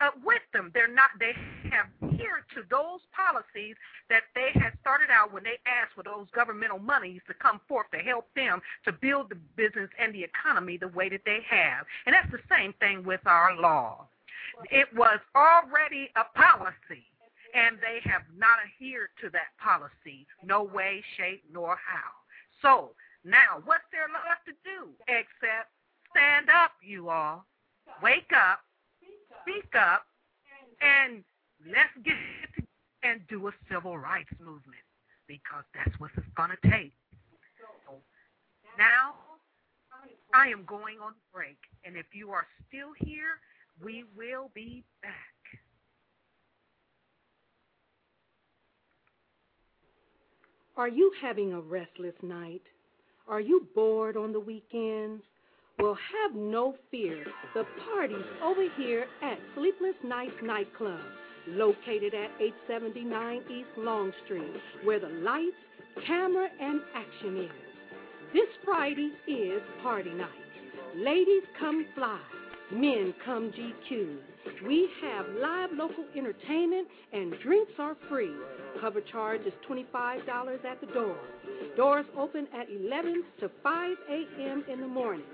[SPEAKER 3] uh, with them. They're not. They have adhered to those policies that they had started out when they asked for those governmental monies to come forth to help them to build the business and the economy the way that they have. And that's the same thing with our law. It was already a policy, and they have not adhered to that policy, no way, shape, nor how. So now, what's there left to do except stand up, you all, wake up, speak up, and let's get and do a civil rights movement because that's what it's going to take. So now, I am going on break, and if you are still here, we will be back.
[SPEAKER 8] Are you having a restless night? Are you bored on the weekends? Well, have no fear. The party's over here at Sleepless Nights Nightclub, located at 879 East Long Street, where the lights, camera, and action is. This Friday is party night. Ladies come fly, men come GQ. We have live local entertainment and drinks are free. Cover charge is $25 at the door. Doors open at 11 to 5 a.m. in the morning.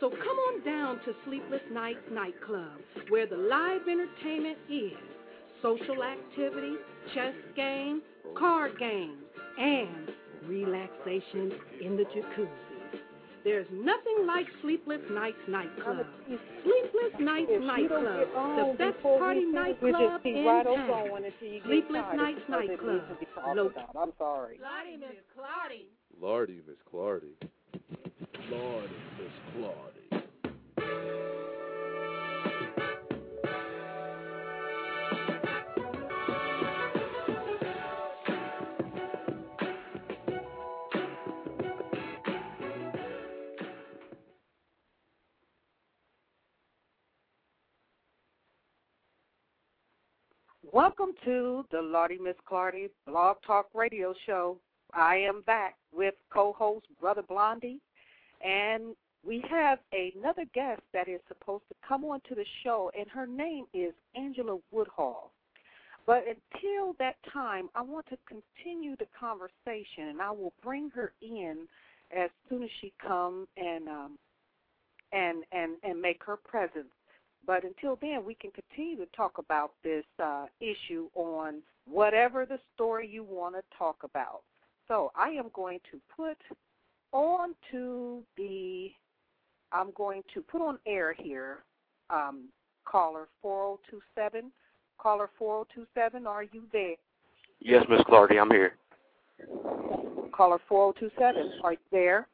[SPEAKER 8] So come on down to Sleepless Nights Nightclub, where the live entertainment is social activity, chess game, card games, and relaxation in the jacuzzi. There's nothing like Sleepless Nights Nightclub. Sleepless Nights Nightclub, the best party nightclub in town.
[SPEAKER 9] on until you get
[SPEAKER 8] Sleepless. Nights
[SPEAKER 9] It's something that
[SPEAKER 8] Nightclub.
[SPEAKER 9] needs to be talked
[SPEAKER 8] Loc-
[SPEAKER 9] about. I'm sorry.
[SPEAKER 1] Lottie, Miss Claudia.
[SPEAKER 2] Lordy, Miss Clardy.
[SPEAKER 9] Welcome to the Lardy Miss Clardy Blog Talk Radio Show. I am back with co-host Brother Blondie, and we have another guest that is supposed to come on to the show, and her name is Angela Woodhall. But until that time, I want to continue the conversation, and I will bring her in as soon as she comes and um, and and and make her presence. But until then, we can continue to talk about this uh, issue on whatever the story you want to talk about. So I am going to put on to the, I'm going to put on air here, um, caller 4027. Caller 4027, are you there?
[SPEAKER 10] Yes, Miss Clardy, I'm here.
[SPEAKER 9] Caller 4027, are you there?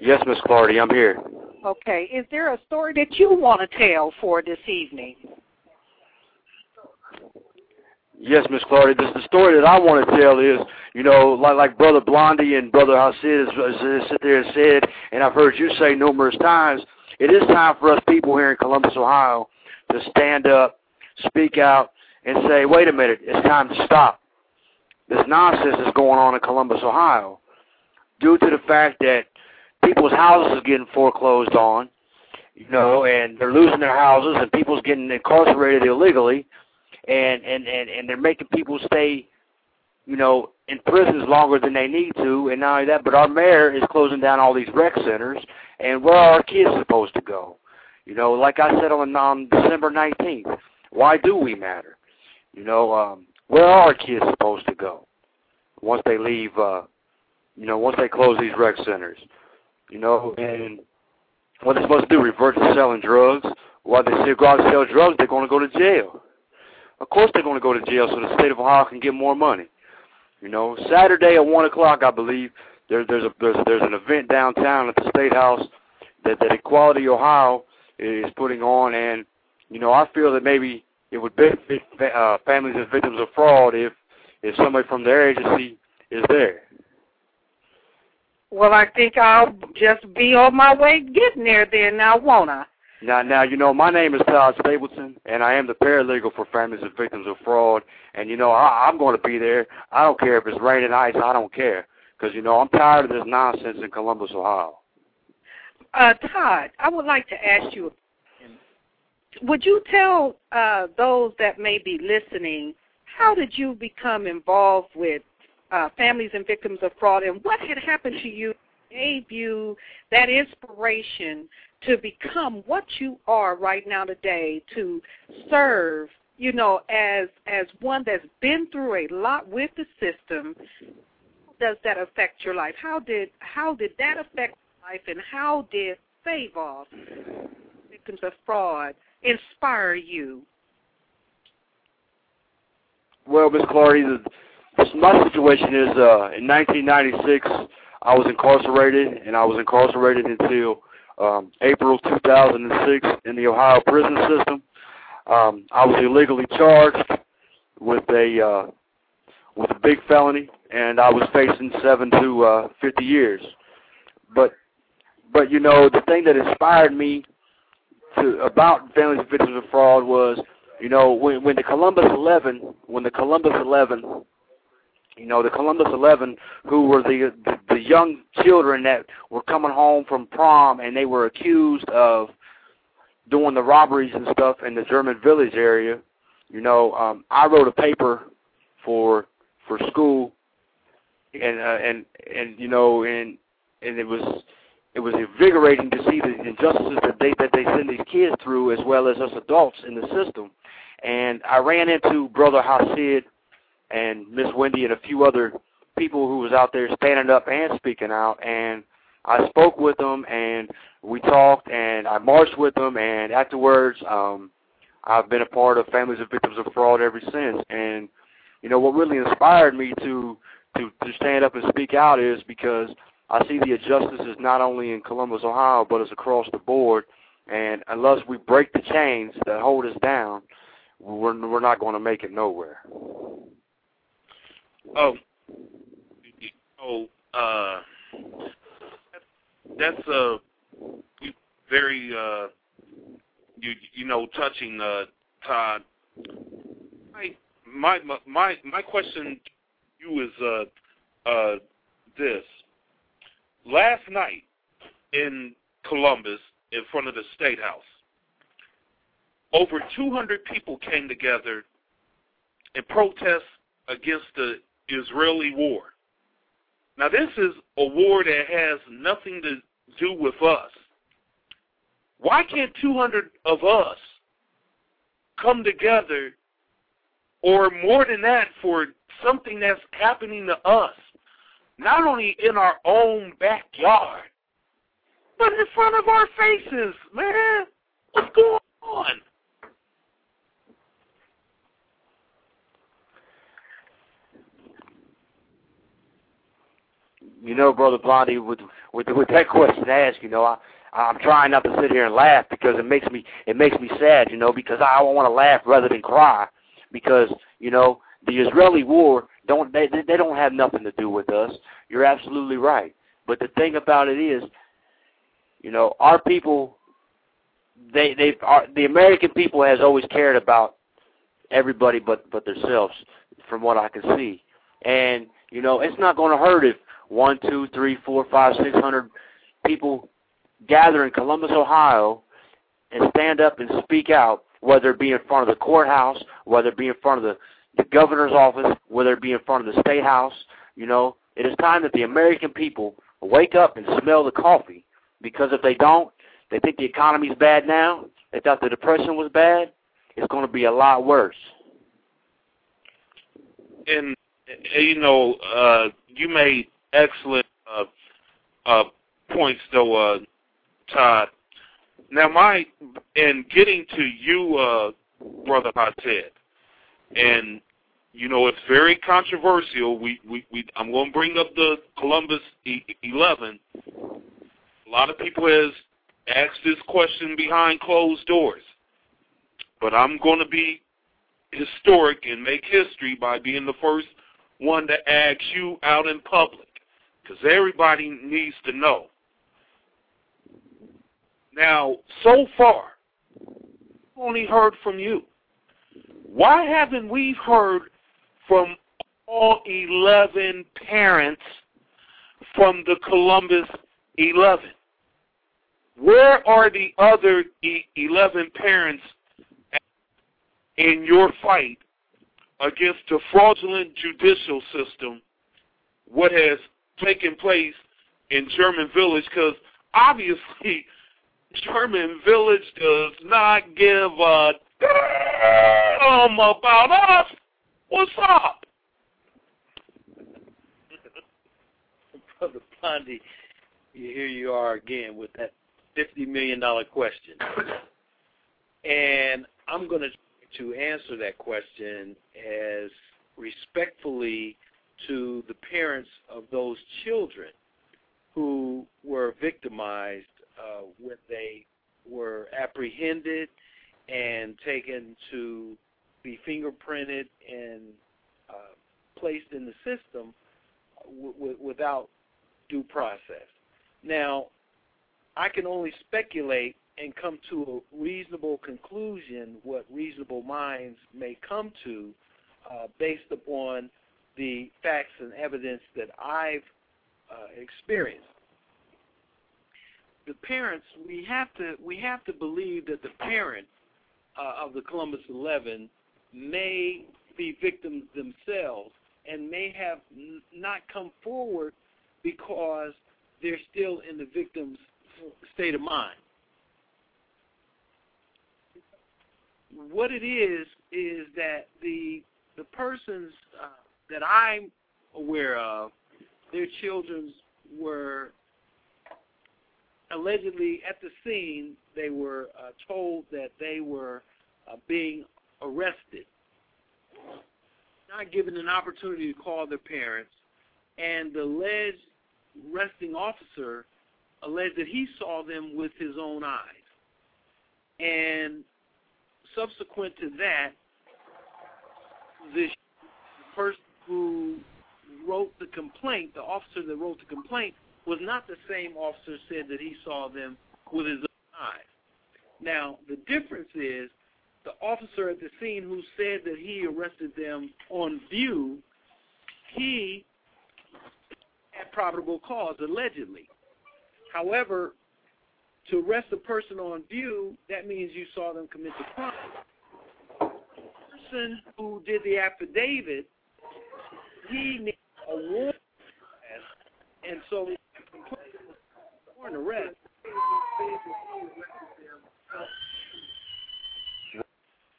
[SPEAKER 10] Yes, Miss Clardy, I'm here.
[SPEAKER 9] Okay. Is there a story that you want to tell for this evening?
[SPEAKER 10] Yes, Miss Clardy. This the story that I want to tell is, you know, like like Brother Blondie and Brother Hasid has, has sit there and said, and I've heard you say numerous times, it is time for us people here in Columbus, Ohio, to stand up, speak out, and say, wait a minute, it's time to stop. This nonsense is going on in Columbus, Ohio, due to the fact that people's houses are getting foreclosed on, you know, and they're losing their houses, and people's getting incarcerated illegally, and and and and they're making people stay, you know, in prisons longer than they need to, and not only that, but our mayor is closing down all these rec centers, and where are our kids supposed to go? You know, like I said on on December nineteenth, why do we matter? You know, um, where are our kids supposed to go once they leave? uh You know, once they close these rec centers, you know, and what they're supposed to do, revert to selling drugs. While they still go out and sell drugs, they're going to go to jail. Of course they're going to go to jail so the state of Ohio can get more money. You know, Saturday at one o'clock, I believe there, there's a there's there's an event downtown at the State House that that Equality Ohio is putting on, and you know I feel that maybe it would benefit uh, families and victims of fraud if if somebody from their agency is there.
[SPEAKER 9] Well, I think I'll just be on my way getting there then now, won't I?
[SPEAKER 10] Now, now, you know, my name is Todd Stapleton, and I am the paralegal for families of victims of fraud. And you know, I, I'm going to be there. I don't care if it's raining ice. I don't care, because you know, I'm tired of this nonsense in Columbus, Ohio.
[SPEAKER 9] Uh, Todd, I would like to ask you. Would you tell uh, those that may be listening how did you become involved with uh, families and victims of fraud, and what had happened to you gave you that inspiration to become what you are right now today to serve you know as as one that's been through a lot with the system does that affect your life? How did how did that affect life and how did save off victims of fraud inspire you?
[SPEAKER 10] Well miss clardy my situation is uh in 1996 I was incarcerated, and I was incarcerated until um, April 2006 in the Ohio prison system. Um, I was illegally charged with a uh, with a big felony, and I was facing seven to uh, 50 years. But but you know the thing that inspired me to about families of victims of fraud was you know when when the Columbus 11 when the Columbus 11 you know, the Columbus 11, who were the, the the young children that were coming home from prom and they were accused of doing the robberies and stuff in the German village area. You know, um, I wrote a paper for for school, and uh, and and you know, and and it was it was invigorating to see the injustices that they that they send these kids through, as well as us adults in the system. And I ran into Brother Hasid and Miss Wendy and a few other people who was out there standing up and speaking out and I spoke with them and we talked and I marched with them and afterwards um I've been a part of Families of Victims of Fraud ever since and you know what really inspired me to to to stand up and speak out is because I see the injustices not only in Columbus, Ohio, but it's across the board and unless we break the chains that hold us down, we're we're not going to make it nowhere.
[SPEAKER 4] Oh, oh, uh, that's a very, uh, you you know, touching, uh, Todd. My my my my question to you is uh, uh, this. Last night in Columbus, in front of the State House, over 200 people came together in protest against the Israeli war. Now, this is a war that has nothing to do with us. Why can't 200 of us come together, or more than that, for something that's happening to us, not only in our own backyard, but in front of our faces, man? What's going on?
[SPEAKER 10] You know, brother Blondie, with with with that question asked, you know, I I'm trying not to sit here and laugh because it makes me it makes me sad, you know, because I want to laugh rather than cry, because you know the Israeli war don't they they don't have nothing to do with us. You're absolutely right, but the thing about it is, you know, our people, they they are the American people has always cared about everybody but but themselves, from what I can see, and you know, it's not going to hurt if one, two, three, four, five, six hundred people gather in Columbus, Ohio, and stand up and speak out, whether it be in front of the courthouse, whether it be in front of the, the governor's office, whether it be in front of the state house. You know, it is time that the American people wake up and smell the coffee. Because if they don't, they think the economy's bad now. They thought the depression was bad. It's going to be a lot worse.
[SPEAKER 4] And you know, uh, you made excellent uh, uh, points, though, uh, Todd. Now, my in getting to you, uh, brother Hasid, and you know it's very controversial. We, we, we I'm going to bring up the Columbus e- 11. A lot of people has asked this question behind closed doors, but I'm going to be historic and make history by being the first one to ask you out in public because everybody needs to know. Now, so far, only heard from you. Why haven't we heard from all 11 parents from the Columbus 11? Where are the other 11 parents in your fight against the fraudulent judicial system, what has taken place in German Village? Because obviously, German Village does not give a damn about us. What's up?
[SPEAKER 6] Brother Blondie, here you are again with that $50 million question. and I'm going to to answer that question as respectfully to the parents of those children who were victimized uh, when they were apprehended and taken to be fingerprinted and uh, placed in the system w- w- without due process. Now, I can only speculate and come to a reasonable conclusion, what reasonable minds may come to, uh, based upon the facts and evidence that I've uh, experienced. The parents, we have to we have to believe that the parents uh, of the Columbus 11 may be victims themselves and may have n- not come forward because they're still in the victim's state of mind. What it is is that the the persons uh, that I'm aware of, their children were allegedly at the scene. They were uh, told that they were uh, being arrested, not given an opportunity to call their parents, and the alleged arresting officer alleged that he saw them with his own eyes. And subsequent to that, the person who wrote the complaint, the officer that wrote the complaint, was not the same officer said that he saw them with his own eyes. Now, the difference is the officer at the scene who said that he arrested them on view, he had probable cause, allegedly. However, to arrest a person on view, that means you saw them commit the crime. The person who did the affidavit, he needs a warrant, and so warrant arrest.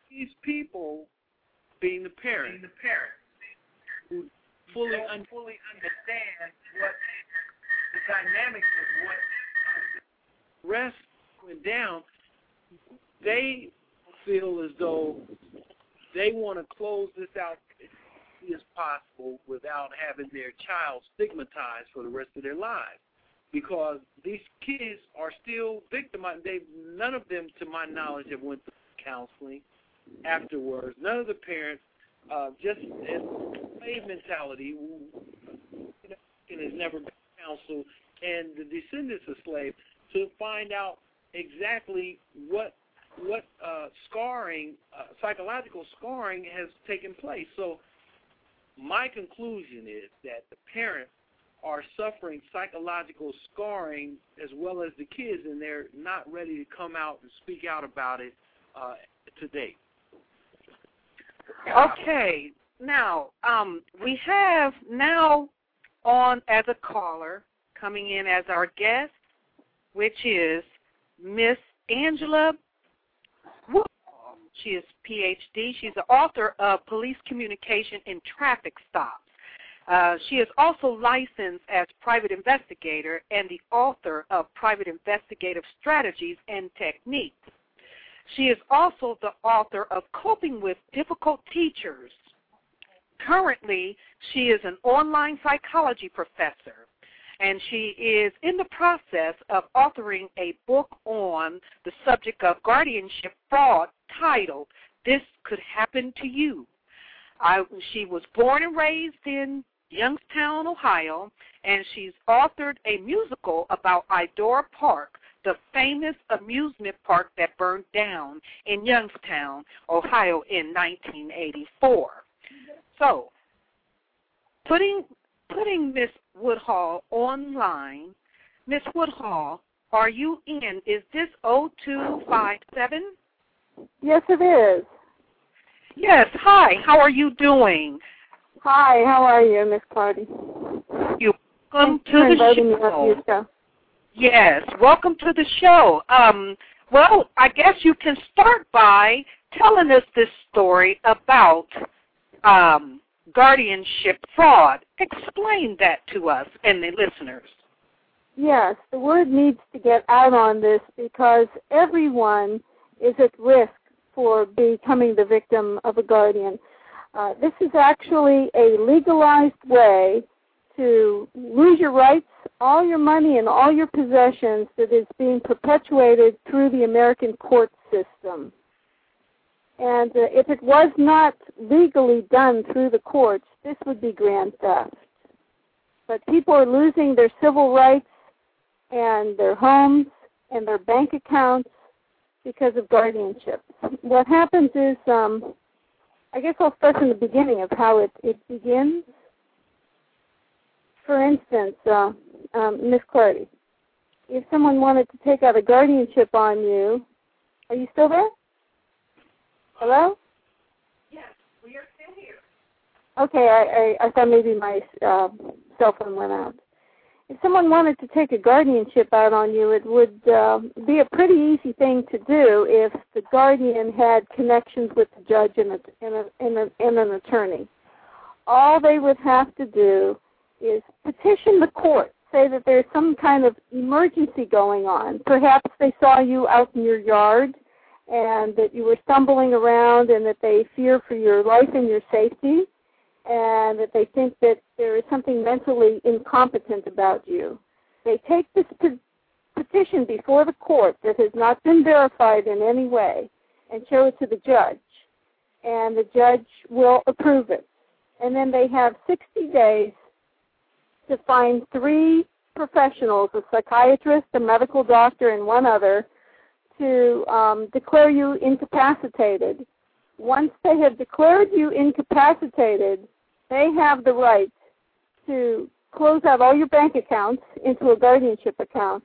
[SPEAKER 6] These people, being the parents, being the parents, who fully un- fully understand what the dynamics of what rest went down, they feel as though they want to close this out quickly as possible without having their child stigmatized for the rest of their lives. Because these kids are still victimized. They none of them, to my knowledge, have went through counseling afterwards. None of the parents, uh, just slave mentality, you know, has never been counseled, and the descendants of slaves to find out exactly what what uh, scarring, uh, psychological scarring, has taken place. So, my conclusion is that the parents are suffering psychological scarring as well as the kids, and they're not ready to come out and speak out about it uh, to date.
[SPEAKER 3] Okay, now um, we have now on as a caller coming in as our guest, which is Miss Angela. She is PhD. She's the author of Police Communication in Traffic Stops. Uh, she is also licensed as private investigator and the author of Private Investigative Strategies and Techniques. She is also the author of Coping with Difficult Teachers. Currently, she is an online psychology professor, and she is in the process of authoring a book on the subject of guardianship fraud titled This Could Happen to You. I, she was born and raised in Youngstown, Ohio, and she's authored a musical about Idora Park
[SPEAKER 9] the famous amusement park that burned down in Youngstown, Ohio in 1984. So, putting putting Miss Woodhull online, Miss Woodhull, are you in? Is this 0257?
[SPEAKER 11] Yes, it is.
[SPEAKER 9] Yes. Hi. How are you doing?
[SPEAKER 11] Hi. How are you, Miss Clardy?
[SPEAKER 9] You welcome
[SPEAKER 11] Thanks
[SPEAKER 9] to the
[SPEAKER 11] inviting me on
[SPEAKER 9] show.
[SPEAKER 11] show.
[SPEAKER 9] Yes. Welcome to the show. Um, well, I guess you can start by telling us this story about um, guardianship fraud. Explain that to us and the listeners.
[SPEAKER 11] Yes, the word needs to get out on this because everyone is at risk for becoming the victim of a guardian. Uh, this is actually a legalized way to lose your rights, all your money, and all your possessions that is being perpetuated through the American court system. And uh, if it was not legally done through the courts, this would be grand theft. But people are losing their civil rights and their homes and their bank accounts because of guardianship. What happens is, um, I guess I'll start from the beginning of how it, it begins. For instance, uh, um, Miss Clardy, if someone wanted to take out a guardianship on you, are you still there? Hello?
[SPEAKER 9] Yes, we are still here.
[SPEAKER 11] Okay, I, I, I thought maybe my uh, cell phone went out. If someone wanted to take a guardianship out on you, it would uh, be a pretty easy thing to do if the guardian had connections with the judge and, a, and, a, and, a, and an attorney. All they would have to do is petition the court, say that there's some kind of emergency going on. Perhaps they saw you out in your yard and that you were stumbling around and that they fear for your life and your safety and that they think that there is something mentally incompetent about you. They take this pe- petition before the court that has not been verified in any way and show it to the judge, and the judge will approve it. And then they have 60 days to find three professionals, a psychiatrist, a medical doctor, and one other, to um, declare you incapacitated. Once they have declared you incapacitated, they have the right to close out all your bank accounts into a guardianship account,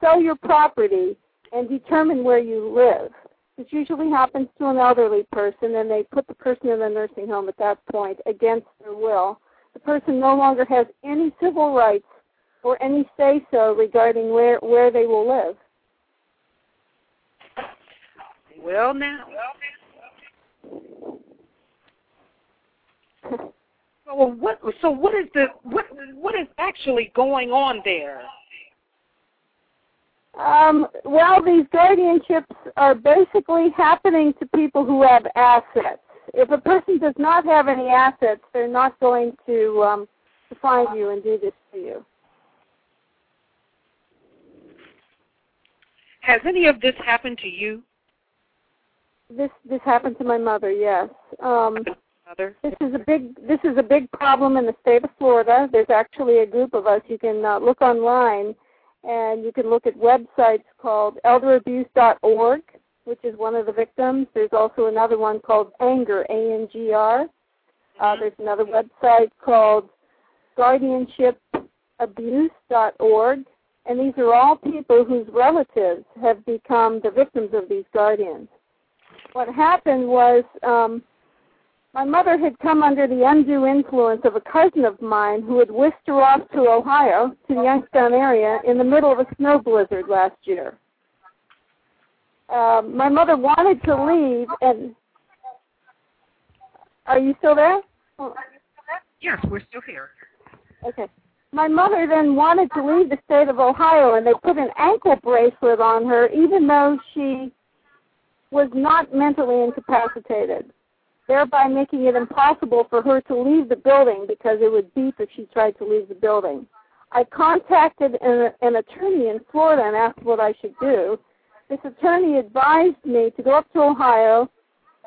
[SPEAKER 11] sell your property, and determine where you live. This usually happens to an elderly person, and they put the person in a nursing home at that point against their will. The person no longer has any civil rights or any say so regarding where, where they will live.
[SPEAKER 9] Well, now. So what? So what is the what? What is actually going on there?
[SPEAKER 11] Um, well, these guardianships are basically happening to people who have assets. If a person does not have any assets, they're not going to um, to find you and do this to you.
[SPEAKER 9] Has any of this happened to you?
[SPEAKER 11] This this happened to my mother. Yes. Um,
[SPEAKER 9] Mother?
[SPEAKER 11] this is a big this is a big problem in the state of Florida. There's actually a group of us. You can uh, look online, and you can look at websites called elderabuse.org, which is one of the victims. There's also another one called Anger, A-N-G-R. Uh, there's another website called guardianshipabuse.org, and these are all people whose relatives have become the victims of these guardians. What happened was um, my mother had come under the undue influence of a cousin of mine who had whisked her off to Ohio, to the Youngstown area, in the middle of a snow blizzard last year. Um, my mother wanted to leave, and are you still there?
[SPEAKER 3] Yes, we're still here.
[SPEAKER 11] Okay. My mother then wanted to leave the state of Ohio, and they put an ankle bracelet on her, even though she was not mentally incapacitated, thereby making it impossible for her to leave the building because it would beep if she tried to leave the building. I contacted an, an attorney in Florida and asked what I should do. This attorney advised me to go up to Ohio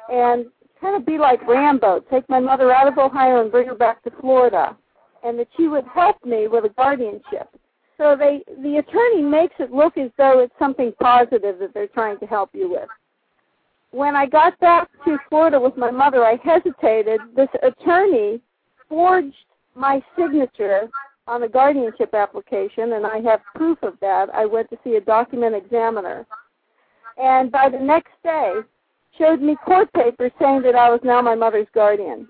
[SPEAKER 11] and kind of be like Rambo, take my mother out of Ohio and bring her back to Florida, and that she would help me with a guardianship. So they the attorney makes it look as though it's something positive that they're trying to help you with. When I got back to Florida with my mother, I hesitated. This attorney forged my signature on the guardianship application, and I have proof of that. I went to see a document examiner. And by the next day, showed me court papers saying that I was now my mother's guardian.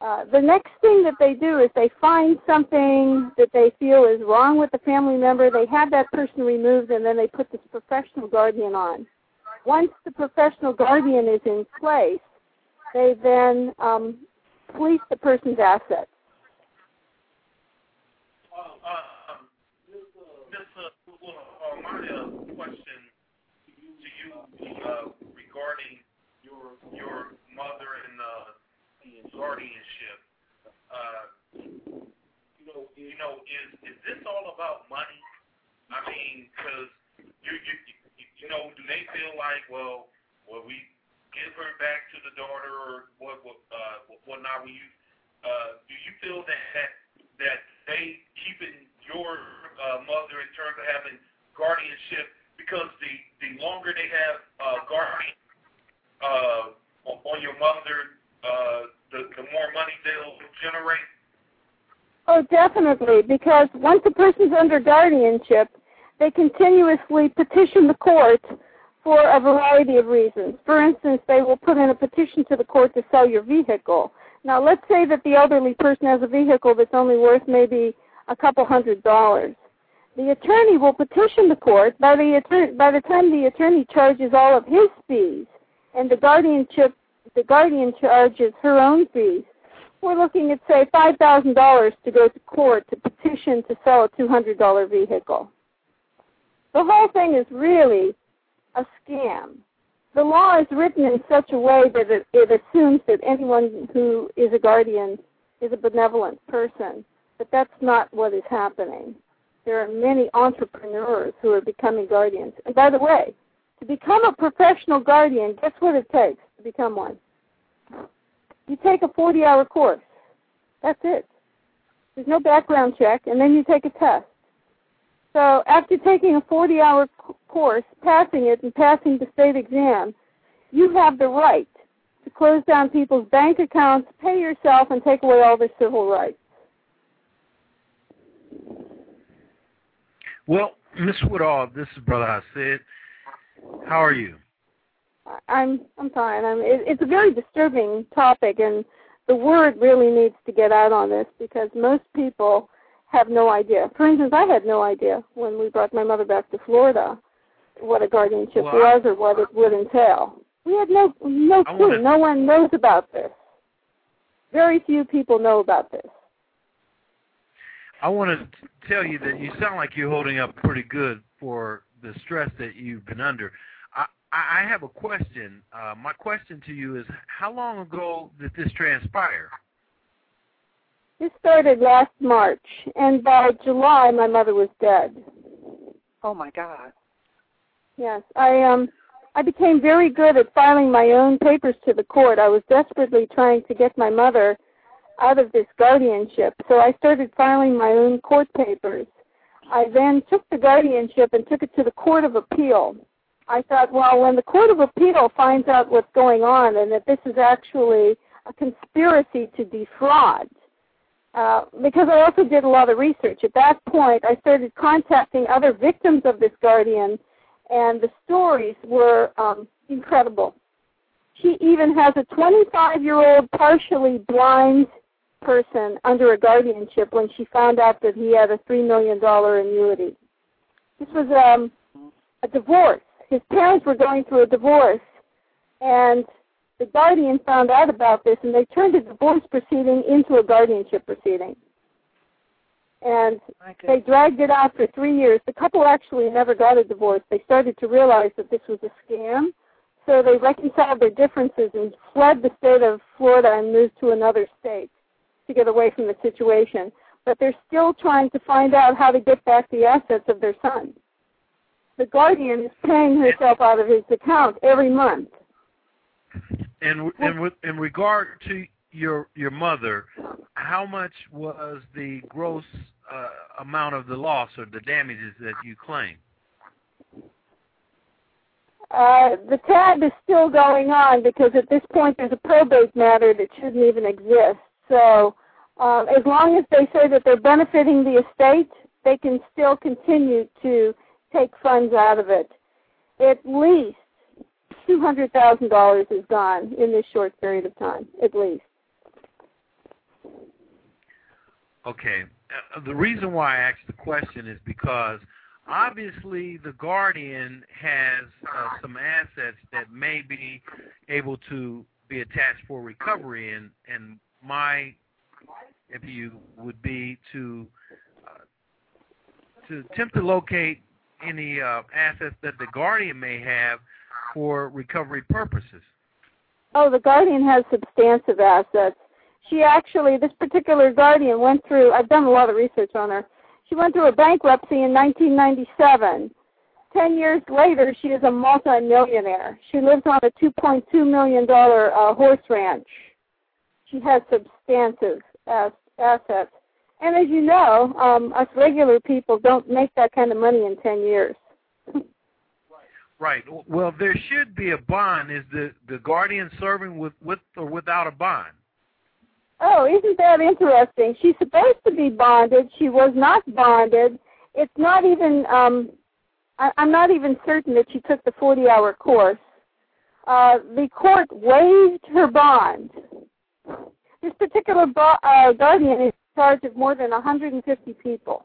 [SPEAKER 11] Uh, the next thing that they do is they find something that they feel is wrong with the family member. They have that person removed, and then they put this professional guardian on. Once the professional guardian is in place, they then um, police the person's assets.
[SPEAKER 4] Uh, um. Uh, uh, uh, question to you regarding your mother and guardianship. Uh, you know, you know, is is this all about money? I mean, because you, you you know, do they feel like, well, well, we give her back to the daughter or what what uh what not? Will you uh, do you feel that that, they keeping your uh, mother in terms of having guardianship because the the longer they have uh, guardian uh, on your mother, uh, the the more money they'll generate.
[SPEAKER 11] Oh, definitely, because once a person's under guardianship, they continuously petition the court for a variety of reasons. For instance, they will put in a petition to the court to sell your vehicle. Now, let's say that the elderly person has a vehicle that's only worth maybe a couple hundred dollars. The attorney will petition the court. By the attorney, by the time the attorney charges all of his fees, and the guardianship, the guardian charges her own fees, we're looking at say five thousand dollars to go to court to petition to sell a two hundred dollar vehicle. The whole thing is really a scam. The law is written in such a way that it, it assumes that anyone who is a guardian is a benevolent person, but that's not what is happening. There are many entrepreneurs who are becoming guardians. And by the way, to become a professional guardian, guess what it takes to become one? You take a 40 hour course. That's it. There's no background check, and then you take a test. So after taking a 40 hour course, passing it, and passing the state exam, you have the right to close down people's bank accounts, pay yourself, and take away all their civil rights.
[SPEAKER 5] Well, Miss Woodhull, this is Brother Hasid. How are you?
[SPEAKER 11] I'm I'm fine. I'm. It, it's a very disturbing topic, and the word really needs to get out on this because most people have no idea. For instance, I had no idea when we brought my mother back to Florida what a guardianship
[SPEAKER 5] well,
[SPEAKER 11] was or what it would entail. We had no no clue.
[SPEAKER 5] Wanna...
[SPEAKER 11] No one knows about this. Very few people know about this.
[SPEAKER 5] I want to tell you that you sound like you're holding up pretty good for the stress that you've been under. I, I have a question. Uh, my question to you is, how long ago did this transpire?
[SPEAKER 11] This started last March, and by July, my mother was dead.
[SPEAKER 9] Oh my God.
[SPEAKER 11] Yes, I um, I became very good at filing my own papers to the court. I was desperately trying to get my mother out of this guardianship. So I started filing my own court papers. I then took the guardianship and took it to the Court of Appeal. I thought, well, when the Court of Appeal finds out what's going on and that this is actually a conspiracy to defraud, uh, because I also did a lot of research. At that point, I started contacting other victims of this guardian, and the stories were um, incredible. She even has a 25 year old partially blind person under a guardianship when she found out that he had a three million dollar annuity. This was um, a divorce. His parents were going through a divorce, and the guardian found out about this, and they turned the divorce proceeding into a guardianship proceeding. And they dragged it out for three years. The couple actually never got a divorce. They started to realize that this was a scam, so they reconciled their differences and fled the state of Florida and moved to another state to get away from the situation. But they're still trying to find out how to get back the assets of their son. The guardian is paying herself out of his account every month.
[SPEAKER 5] And and with in regard to your your mother, how much was the gross uh, amount of the loss or the damages that you claim?
[SPEAKER 11] Uh, the tab is still going on because at this point there's a probate matter that shouldn't even exist. So uh, as long as they say that they're benefiting the estate, they can still continue to take funds out of it. At least two hundred thousand dollars is gone in this short period of time, at least.
[SPEAKER 5] Okay. Uh, the reason why I asked the question is because obviously the guardian has uh, some assets that may be able to be attached for recovery, and and my if you would be to uh, to attempt to locate any uh, assets that the guardian may have for recovery purposes.
[SPEAKER 11] Oh, the guardian has substantive assets. She actually, this particular guardian went through, I've done a lot of research on her. She went through a bankruptcy in 1997. Ten years later, she is a multimillionaire. She lives on a $2.2 million uh, horse ranch. She has substantive as, assets. And as you know, um, us regular people don't make that kind of money in 10 years.
[SPEAKER 5] Right. Well, there should be a bond. Is the the guardian serving with with or without a bond?
[SPEAKER 11] Oh, isn't that interesting? She's supposed to be bonded. She was not bonded. It's not even. Um, I, I'm not even certain that she took the 40-hour course. Uh, the court waived her bond. This particular bo- uh, guardian is in charge of more than 150 people.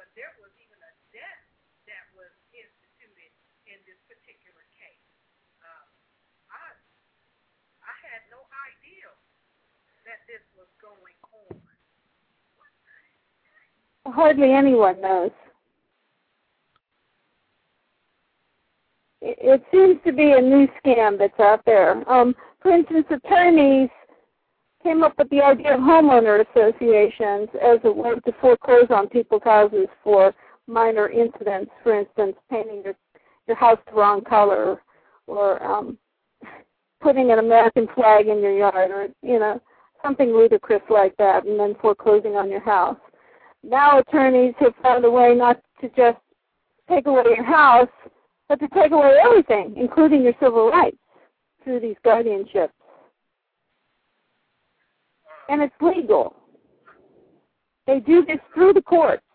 [SPEAKER 3] but there was even a death that was instituted in this particular case. Um, I I had no idea that this was going on.
[SPEAKER 11] Hardly anyone knows. It, it seems to be a new scam that's out there. Um, for instance, attorneys came up with the idea of homeowner associations as a way to foreclose on people's houses for minor incidents. For instance, painting your your house the wrong color, or um, putting an American flag in your yard, or you know something ludicrous like that, and then foreclosing on your house. Now attorneys have found a way not to just take away your house, but to take away everything, including your civil rights through these guardianships. And it's legal. They do this through the courts.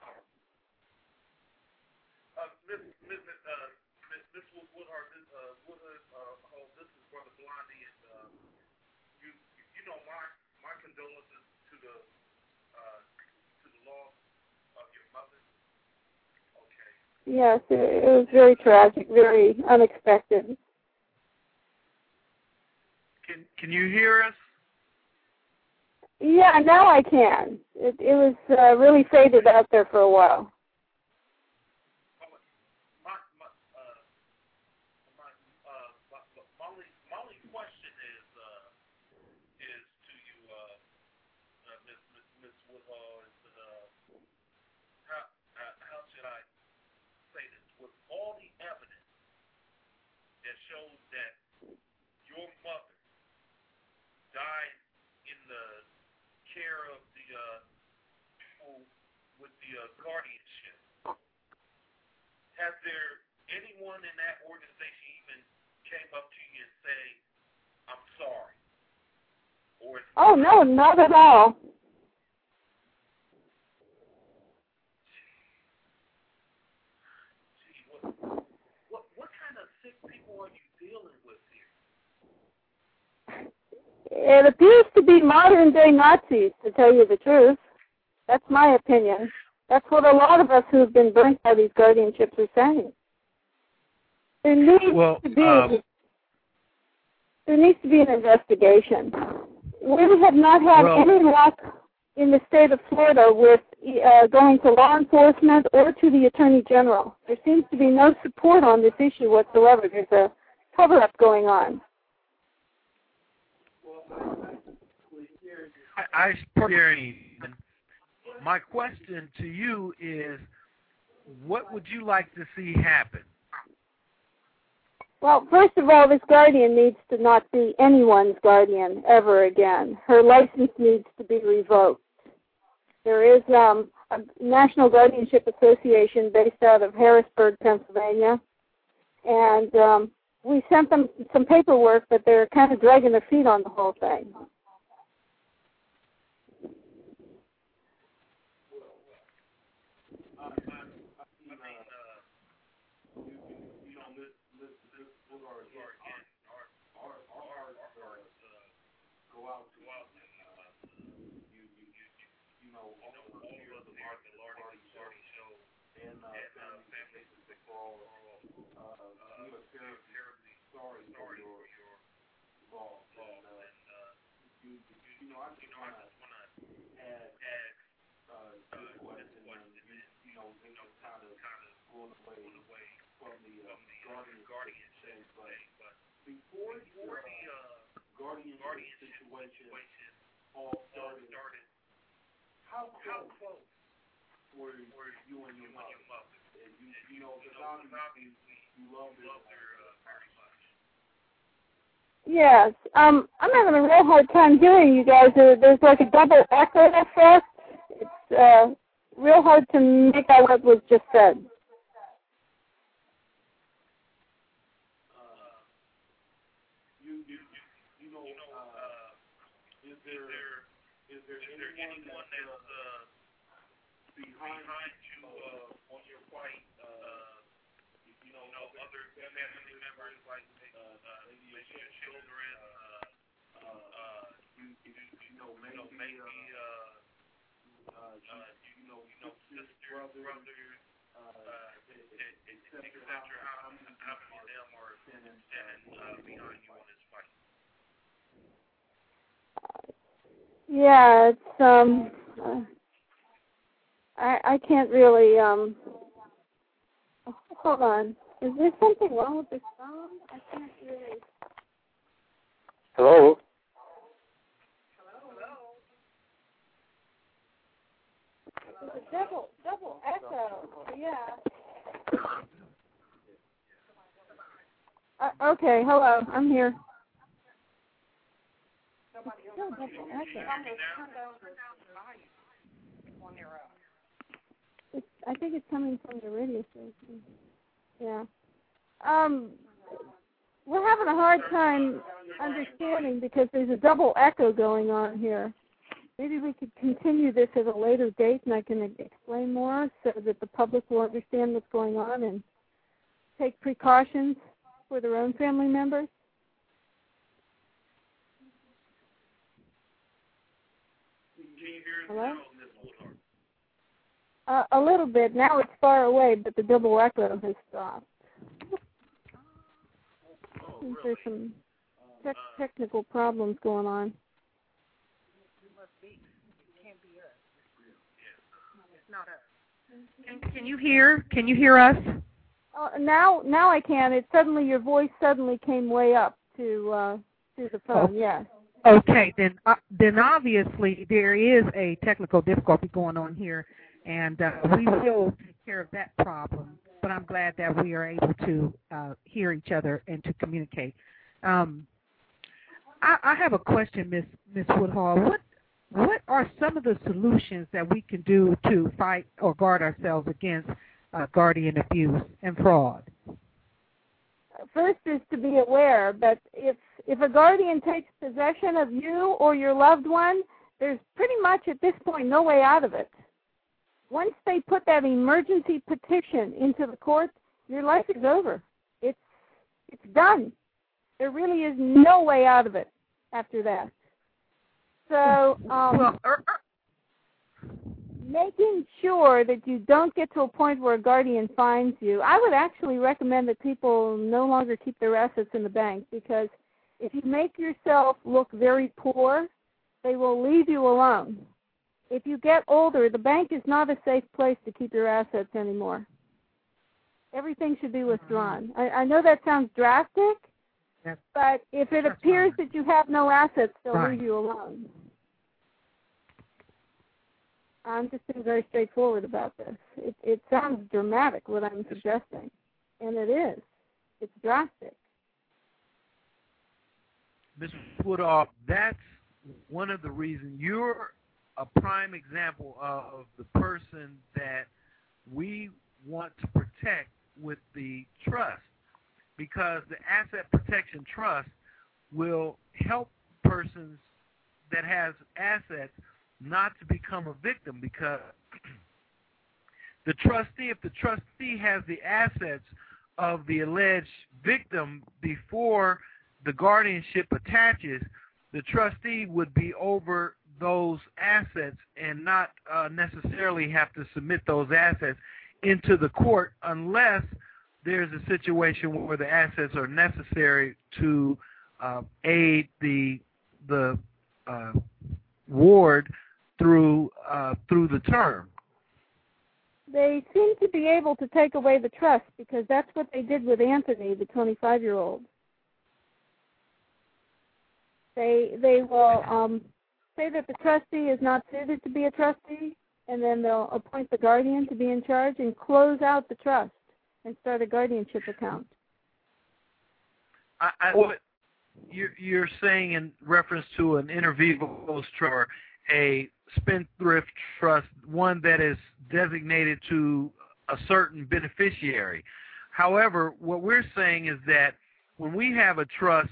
[SPEAKER 4] Uh, Miss, Miss, uh, Miss, Miss Woodhart, this, uh, Woodhart, uh, oh, this is Brother Blondie, and uh, you, you know, my my condolences to the uh, to the loss of your mother. Okay.
[SPEAKER 11] Yes, it, it was very tragic, very unexpected.
[SPEAKER 5] Can can you hear us?
[SPEAKER 11] Yeah, now I can. It, it was uh, really faded out there for a while.
[SPEAKER 4] the uh, guardianship. Has there anyone in that organization even came up to you and say, "I'm sorry"? Or
[SPEAKER 11] oh no, not at all. What kind of sick people are you dealing with here? It appears to be modern day Nazis, to tell you the truth. That's my opinion. That's what a lot of us who've been burnt by these guardianships are saying. There needs
[SPEAKER 5] Well,
[SPEAKER 11] to be
[SPEAKER 5] um,
[SPEAKER 11] there needs to be an investigation. We have not had
[SPEAKER 5] Well-
[SPEAKER 11] any luck in the state of Florida with uh, going to law enforcement or to the attorney general. There seems to be no support on this issue whatsoever. There's a cover-up going on.
[SPEAKER 5] I, I support Gary. and My question to you is, what would you like to see happen?
[SPEAKER 11] Well, first of all, this guardian needs to not be anyone's guardian ever again. Her license needs to be revoked. There is um, a National Guardianship Association based out of Harrisburg, Pennsylvania, and um, we sent them some paperwork, but they're kind of dragging their feet on the whole thing.
[SPEAKER 7] Before you know, I just want
[SPEAKER 4] to
[SPEAKER 7] ask a good question. they know kind
[SPEAKER 4] of
[SPEAKER 7] going away from the guardian guardian. before the uh, guardian, situation all started, how close, were, you and your mother? You, know, because obviously you loved her uh, very much.
[SPEAKER 11] Yes, um, I'm having a real hard time hearing you guys. There's like a double echo effect. It's uh, real hard to make out what was just said.
[SPEAKER 7] You you you you know uh you, you, you know, uh, is there, is there anyone that's, uh, behind you, uh, on your fight, uh, you know, other family members, like, uh, maybe your children, uh, uh, you, you, you know, maybe, uh, uh, you know, you know, sisters, brothers, uh, et cetera, how many of them are standing, uh, behind you on this fight?
[SPEAKER 11] Yeah, it's um, uh, I I can't really um. Hold on. Is there something wrong with this phone? I can't really.
[SPEAKER 12] Hello? Hello?
[SPEAKER 11] There's a double double echo. Yeah. Uh, okay. Hello. I'm here. Still double echo. It's, I think it's coming from the radio station. Yeah. Um, we're having a hard time understanding because there's a double echo going on here. Maybe we could continue this at a later date and I can explain more so that the public will understand what's going on and take precautions for their own family members. Hello? Uh, a little bit. Now it's far away, but the double echo has stopped. I think There's some tech technical problems going on.
[SPEAKER 3] Can, can you hear? Can you hear us?
[SPEAKER 11] Uh, now, now I can. It suddenly your voice suddenly came way up to uh, to the phone.
[SPEAKER 3] Oh.
[SPEAKER 11] Yes.
[SPEAKER 3] Okay, then uh, then obviously there is a technical difficulty going on here, and uh, we will take care of that problem. But I'm glad that we are able to uh, hear each other and to communicate. Um, I, I have a question, Miss Miss Woodhull. What what are some of the solutions that we can do to fight or guard ourselves against uh, guardian abuse and fraud?
[SPEAKER 11] First is to be aware, but if if a guardian takes possession of you or your loved one, there's pretty much at this point no way out of it. Once they put that emergency petition into the court, your life is over. It's it's done. There really is no way out of it after that. So, um,
[SPEAKER 3] er, er,
[SPEAKER 11] making sure that you don't get to a point where a guardian finds you, I would actually recommend that people no longer keep their assets in the bank because if you make yourself look very poor, they will leave you alone. If you get older, the bank is not a safe place to keep your assets anymore. Everything should be withdrawn. Mm-hmm. I, I know that sounds drastic,
[SPEAKER 3] Yes.
[SPEAKER 11] but if it appears
[SPEAKER 3] fine.
[SPEAKER 11] that you have no assets, they'll
[SPEAKER 3] Right.
[SPEAKER 11] leave you alone. I'm just being very straightforward about this. It, it sounds dramatic what I'm suggesting, and it is. It's drastic.
[SPEAKER 5] Ms. Woodhull, that's one of the reasons you're a prime example of the person that we want to protect with the trust because the asset protection trust will help persons that has assets not to become a victim because the trustee if the trustee has the assets of the alleged victim before the guardianship attaches, the trustee would be over those assets and not uh, necessarily have to submit those assets into the court unless there's a situation where the assets are necessary to uh, aid the the uh, ward through uh, through the term.
[SPEAKER 11] They seem to be able to take away the trust because that's what they did with Anthony, the 25 year old. They they will um, say that the trustee is not suited to be a trustee, and then they'll appoint the guardian to be in charge and close out the trust and start a guardianship account.
[SPEAKER 5] I, I, what you're, you're saying in reference to an inter vivos trust or a spendthrift trust, one that is designated to a certain beneficiary. However, what we're saying is that when we have a trust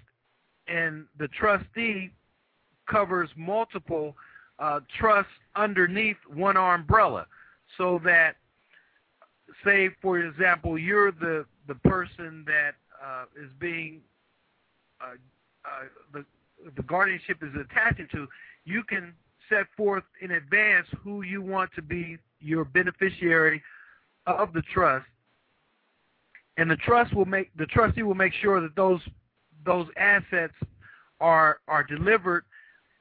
[SPEAKER 5] and the trustee covers multiple uh, trusts underneath one umbrella, so that, say, for example, you're the the person that uh, is being uh, uh, the the guardianship is attaching to, you can set forth in advance who you want to be your beneficiary of the trust, and the trust will make the trustee will make sure that those those assets are are delivered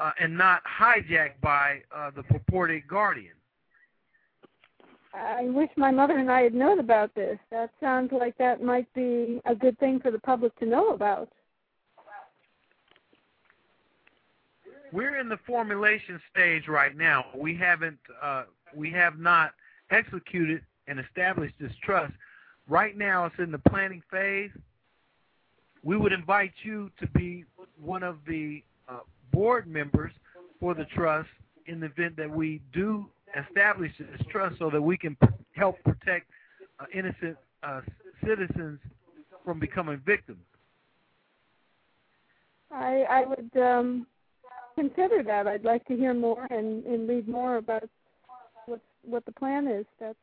[SPEAKER 5] uh, and not hijacked by uh, the purported guardian.
[SPEAKER 11] I wish my mother and I had known about this. That sounds like that might be a good thing for the public to know about.
[SPEAKER 5] We're in the formulation stage right now. We haven't uh, we have not executed and established this trust. Right now, it's in the planning phase. We would invite you to be one of the uh, board members for the trust in the event that we do establish this trust so that we can help protect uh, innocent uh, citizens from becoming victims.
[SPEAKER 11] I I would um, consider that. I'd like to hear more and, and read more about what what the plan is. That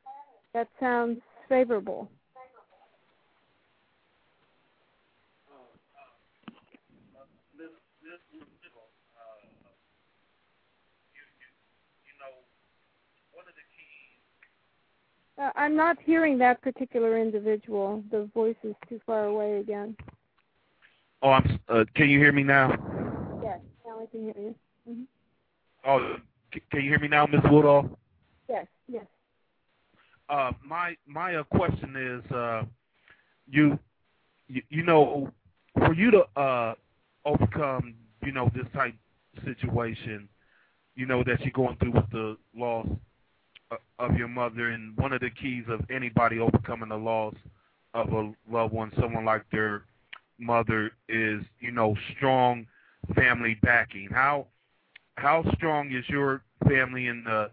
[SPEAKER 11] that sounds favorable. Uh, I'm not hearing that particular individual. The voice is too far away again.
[SPEAKER 5] Oh, I'm. Uh, can you hear me now?
[SPEAKER 11] Yes, now I can hear you. hmm
[SPEAKER 5] Oh, can you hear me now, Ms. Woodhull?
[SPEAKER 11] Yes, yes.
[SPEAKER 5] Uh, my my uh, question is, uh, you, you you know, for you to uh, overcome, you know, this type situation, you know that you're going through with the loss of your mother, and one of the keys of anybody overcoming the loss of a loved one, someone like their mother, is you know strong family backing. How how strong is your family in the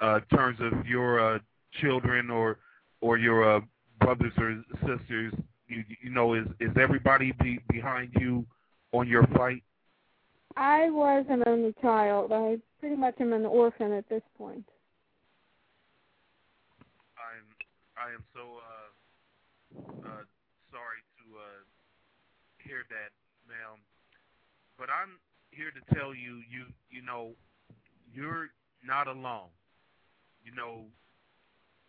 [SPEAKER 5] uh, terms of your uh, children or or your uh, brothers or sisters? You, you know, is is everybody be, behind you on your fight?
[SPEAKER 11] I was an only child. I pretty much am an orphan at this point.
[SPEAKER 5] I'm I am so uh, uh, sorry to uh, hear that, ma'am. But I'm
[SPEAKER 4] here to tell you, you you know, you're not alone. You know,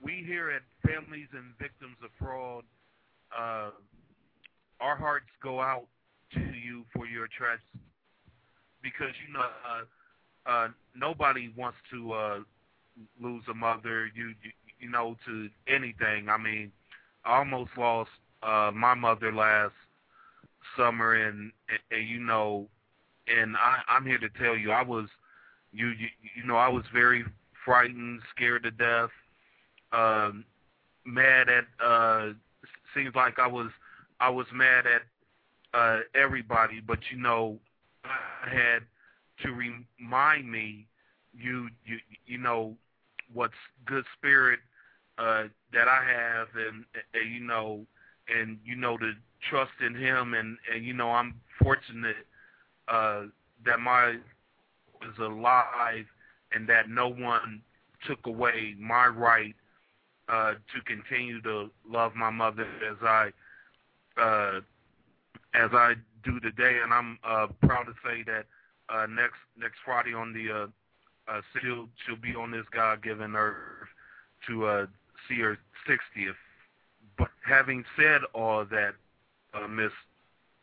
[SPEAKER 4] we here at Families and Victims of Fraud, uh, our hearts go out to you for your tragedy because you know uh, uh, nobody wants to uh, lose a mother. You, you you know to anything. I mean, I almost lost uh, my mother last summer, and, and, and you know, and I, I'm here to tell you, I was you you you know I was very frightened, scared to death, um, mad at. Uh, seems like I was I was mad at uh, everybody, but you know, I had to remind me, you you you know, what's good spirit uh, that I have, and, and you know, and you know to trust in Him, and and you know I'm fortunate uh, that my is alive, and that no one took away my right uh, to continue to love my mother as I uh, as I do today, and I'm uh, proud to say that uh, next next Friday on the uh, uh, she'll she'll be on this God-given earth to uh, see her 60th. But having said all that, uh, Miss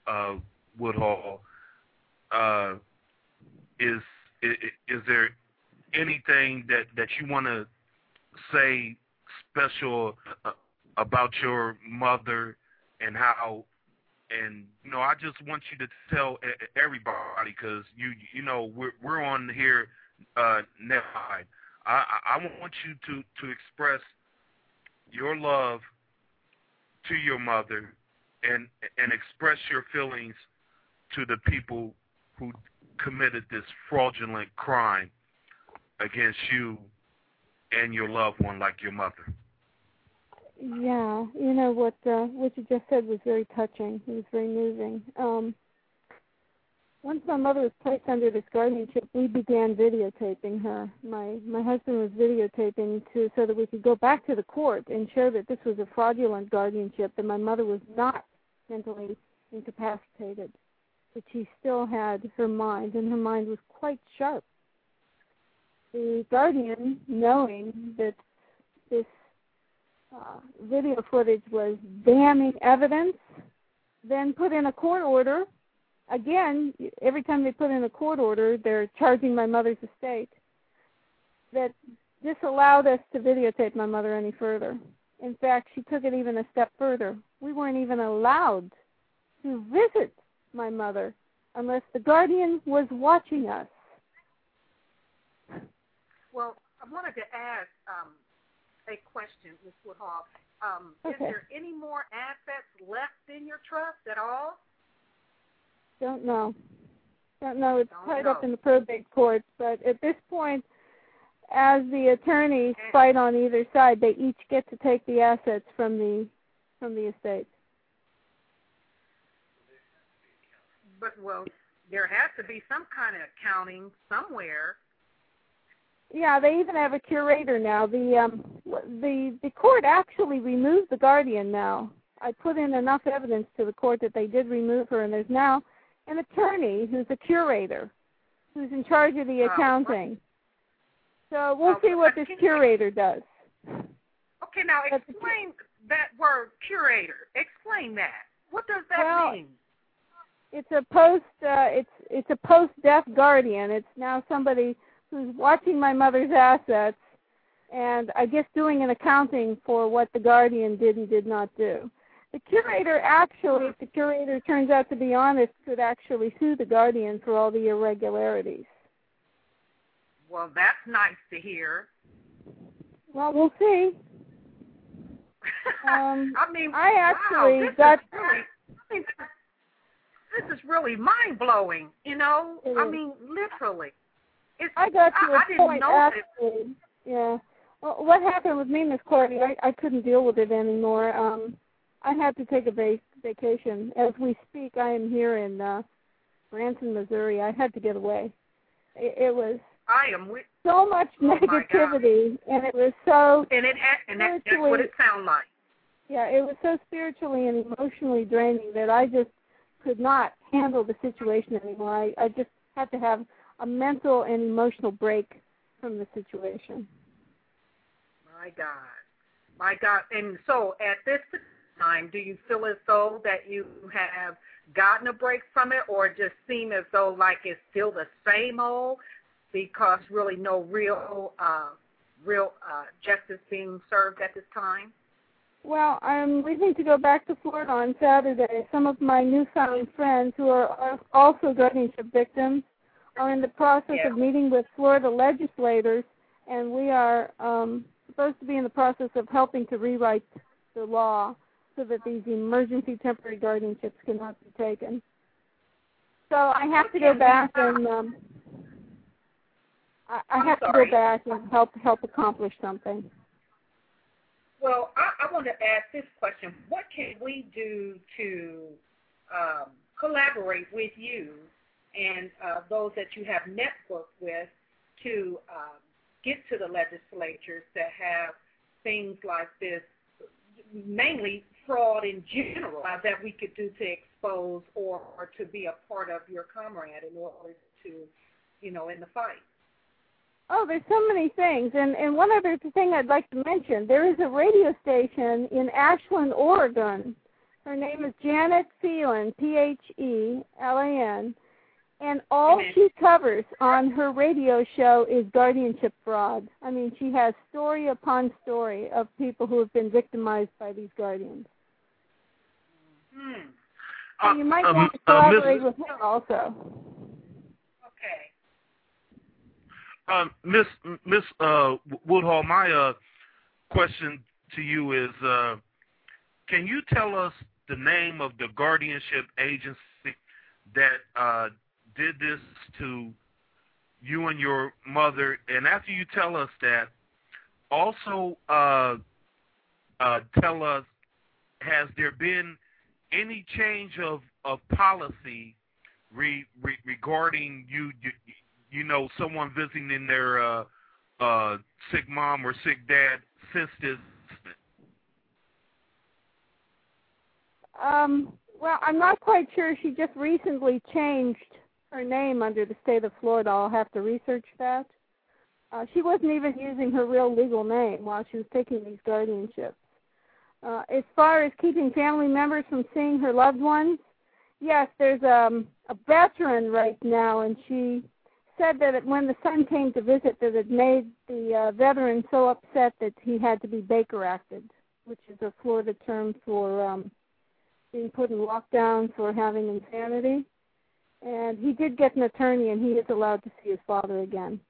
[SPEAKER 4] uh, Woodhull, uh, is, is is there anything that that you want to say special uh, about your mother and how and you know I just want you to tell everybody because you you know we're we're on here uh I I want you to to express your love to your mother and and express your feelings to the people who committed this fraudulent crime against you and your loved one like your mother.
[SPEAKER 11] Yeah, you know what uh, what you just said was very touching. It was very moving. Um, once my mother was placed under this guardianship, we began videotaping her. My my husband was videotaping to so that we could go back to the court and show that this was a fraudulent guardianship, that my mother was not mentally incapacitated, that she still had her mind, and her mind was quite sharp. The guardian, knowing that this uh, video footage was damning evidence, then put in a court order. Again, every time they put in a court order, they're charging my mother's estate. That disallowed us to videotape my mother any further. In fact, she took it even a step further. We weren't even allowed to visit my mother unless the guardian was watching us.
[SPEAKER 3] Well, I wanted to ask um, a question, Ms. Woodhull. Um,
[SPEAKER 11] okay.
[SPEAKER 3] Is there any more assets left in your trust at all?
[SPEAKER 11] Don't know. Don't know. It's
[SPEAKER 3] Don't
[SPEAKER 11] tied
[SPEAKER 3] know.
[SPEAKER 11] up in the probate court, but at this point, as the attorneys fight on either side, they each get to take the assets from the from the estate.
[SPEAKER 3] But well, there has to be some kind of accounting somewhere.
[SPEAKER 11] Yeah, they even have a curator now. The um the the court actually removed the guardian now. I put in enough evidence to the court that they did remove her and there's now an attorney who's a curator who's in charge of the
[SPEAKER 3] Oh,
[SPEAKER 11] accounting. So we'll see what this curator does.
[SPEAKER 3] Okay, now explain that word curator. Explain that. What does that
[SPEAKER 11] Well,
[SPEAKER 3] mean?
[SPEAKER 11] It's a post uh it's it's a post death guardian. It's now somebody who's watching my mother's assets and I guess doing an accounting for what the guardian did and did not do. The curator actually, if the curator turns out to be honest, could actually sue the guardian for all the irregularities.
[SPEAKER 3] Well, that's nice to hear.
[SPEAKER 11] Well, we'll see. Um,
[SPEAKER 3] I mean,
[SPEAKER 11] I actually
[SPEAKER 3] wow, this
[SPEAKER 11] got-
[SPEAKER 3] Is really, I mean, this is really mind blowing. You know,
[SPEAKER 11] It
[SPEAKER 3] I
[SPEAKER 11] is.
[SPEAKER 3] mean, literally. It's,
[SPEAKER 11] I got to
[SPEAKER 3] I,
[SPEAKER 11] a
[SPEAKER 3] I didn't
[SPEAKER 11] point
[SPEAKER 3] know that.
[SPEAKER 11] actually. Yeah. Well, what happened with me, Miss Courtney? I I couldn't deal with it anymore. Um, I had to take a vac- vacation. As we speak, I am here in uh, Branson, Missouri. I had to get away. It, it was
[SPEAKER 3] I am with,
[SPEAKER 11] so much
[SPEAKER 3] Oh,
[SPEAKER 11] negativity, and it was so
[SPEAKER 3] and it and that, that's what it sounds like.
[SPEAKER 11] yeah, it was so spiritually and emotionally draining that I just could not handle the situation anymore. I, I just had to have a mental and emotional break from the situation.
[SPEAKER 3] My God. My God. And so at this time, do you feel as though that you have gotten a break from it or just seem as though like it's still the same old because really no real uh, real uh, justice being served at this time?
[SPEAKER 11] Well, I'm leaving to go back to Florida on Saturday. Some of my newfound friends who are also guardianship victims are in the process
[SPEAKER 3] yeah.
[SPEAKER 11] of meeting with Florida legislators, and we are um, supposed to be in the process of helping to rewrite the law so that these emergency temporary guardianships cannot be taken. So I have to go back and um, I, I have to go back and help help accomplish something.
[SPEAKER 3] Well, I, I want to ask this question: What can we do to um, collaborate with you and uh, those that you have networked with to um, get to the legislatures that have things like this, mainly fraud in general, that we could do to expose or, or to be a part of your comrade in order to, you know, in the fight?
[SPEAKER 11] Oh, there's so many things. And and one other thing I'd like to mention, there is a radio station in Ashland, Oregon. Her name is Janet Phelan, P H E L A N. And all
[SPEAKER 3] Amen.
[SPEAKER 11] she covers on her radio show is guardianship fraud. I mean, she has story upon story of people who have been victimized by these guardians.
[SPEAKER 3] Hmm.
[SPEAKER 11] So
[SPEAKER 4] Uh,
[SPEAKER 11] you might
[SPEAKER 4] um,
[SPEAKER 11] want to
[SPEAKER 4] uh, Miss-
[SPEAKER 11] collaborate with him also.
[SPEAKER 3] Okay.
[SPEAKER 4] Um, Miss Miss uh, Woodhull, my uh, question to you is, uh, can you tell us the name of the guardianship agency that uh, did this to you and your mother? And after you tell us that, also uh, uh, tell us, has there been any change of, of policy re, re, regarding you, you you know, someone visiting their uh, uh, sick mom or sick dad since this?
[SPEAKER 11] Um, well, I'm not quite sure. She just recently changed her name under the state of Florida. I'll have to research that. Uh, she wasn't even using her real legal name while she was taking these guardianships. Uh, as far as keeping family members from seeing her loved ones, yes, there's um, a veteran right now, and she said that when the son came to visit, that it made the uh, veteran so upset that he had to be Baker acted, which is a Florida term for um, being put in lockdown for having insanity. And he did get an attorney, and he is allowed to see his father again.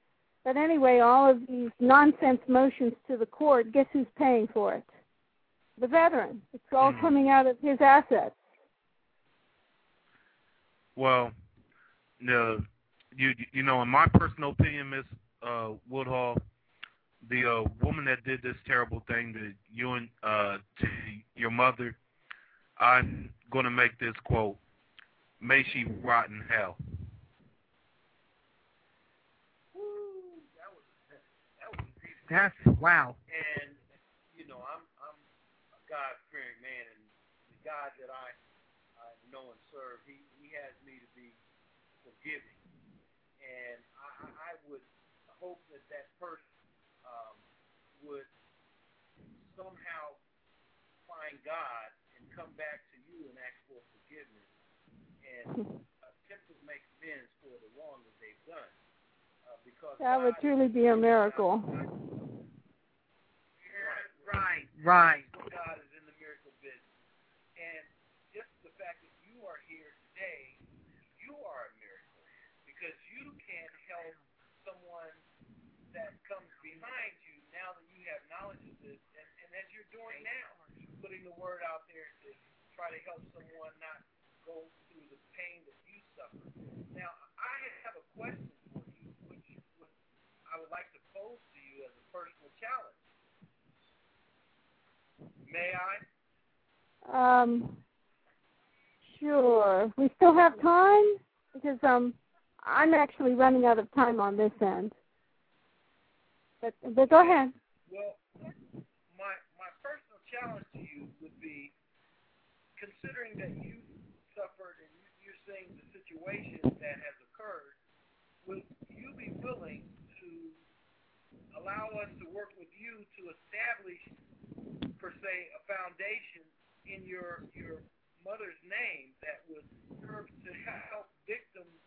[SPEAKER 11] But anyway, all of these nonsense motions to the court, guess who's paying for it? The veteran. It's all
[SPEAKER 4] Mhm.
[SPEAKER 11] coming out of his assets.
[SPEAKER 4] Well, no, you you know, in my personal opinion, Miss uh, Woodhull, the uh, woman that did this terrible thing to you and uh, to your mother, I'm going to make this quote: "May she rot in hell."
[SPEAKER 5] That's wow.
[SPEAKER 6] And you know, I'm I'm a God fearing man, and the God that I I know and serve, he he has me to be forgiving, and I I would hope that that person um, would somehow find God and come back to you and ask for forgiveness and attempt to make amends for the wrong that they've done. Uh, because
[SPEAKER 11] That would truly be a miracle.
[SPEAKER 3] Right, right.
[SPEAKER 6] God is in the miracle business. And just the fact that you are here today, you are a miracle. Because you can help someone that comes behind you now that you have knowledge of this. And, and as you're doing now, putting the word out there to try to help someone not go through the pain that you suffer. Now, I have a question for you, which, which I would like to pose to you as a personal challenge. May I?
[SPEAKER 11] Um, sure. We still have time because um, I'm actually running out of time on this end. But but go ahead.
[SPEAKER 6] Well, my my personal challenge to you would be, considering that you suffered and you, you're seeing the situation that has occurred, would you be willing to allow us to work with you to establish, per se, a foundation in your your mother's name that would serve to help victims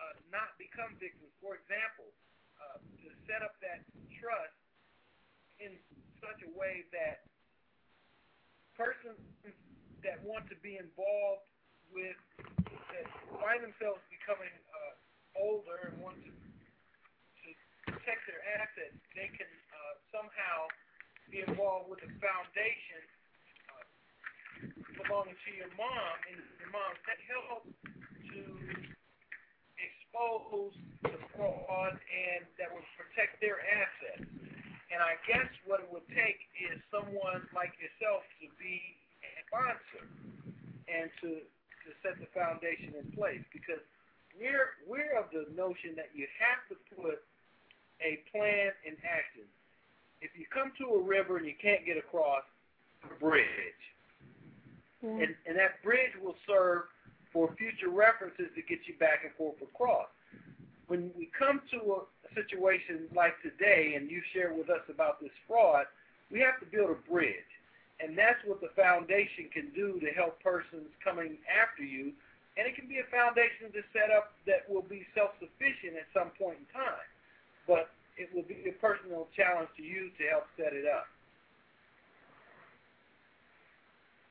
[SPEAKER 6] uh, not become victims? For example, uh, to set up that trust in such a way that persons that want to be involved with that find themselves becoming uh, older and want to to protect their assets, they can uh, somehow be involved with a foundation uh, belonging to your mom, and your mom that help to expose the fraud and that would protect their assets. And I guess what it would take is someone like yourself to be a sponsor and to to set the foundation in place because we're we're of the notion that you have to put a plan in action. If you come to a river and you can't get across, a bridge.
[SPEAKER 11] Yeah.
[SPEAKER 6] And and that bridge will serve for future references to get you back and forth across. When we come to a, a situation like today and you share with us about this fraud, we have to build a bridge. And that's what the foundation can do to help persons coming after you. And it can be a foundation to set up that will be self-sufficient at some point in time. But it will be a personal challenge to you to help set it up.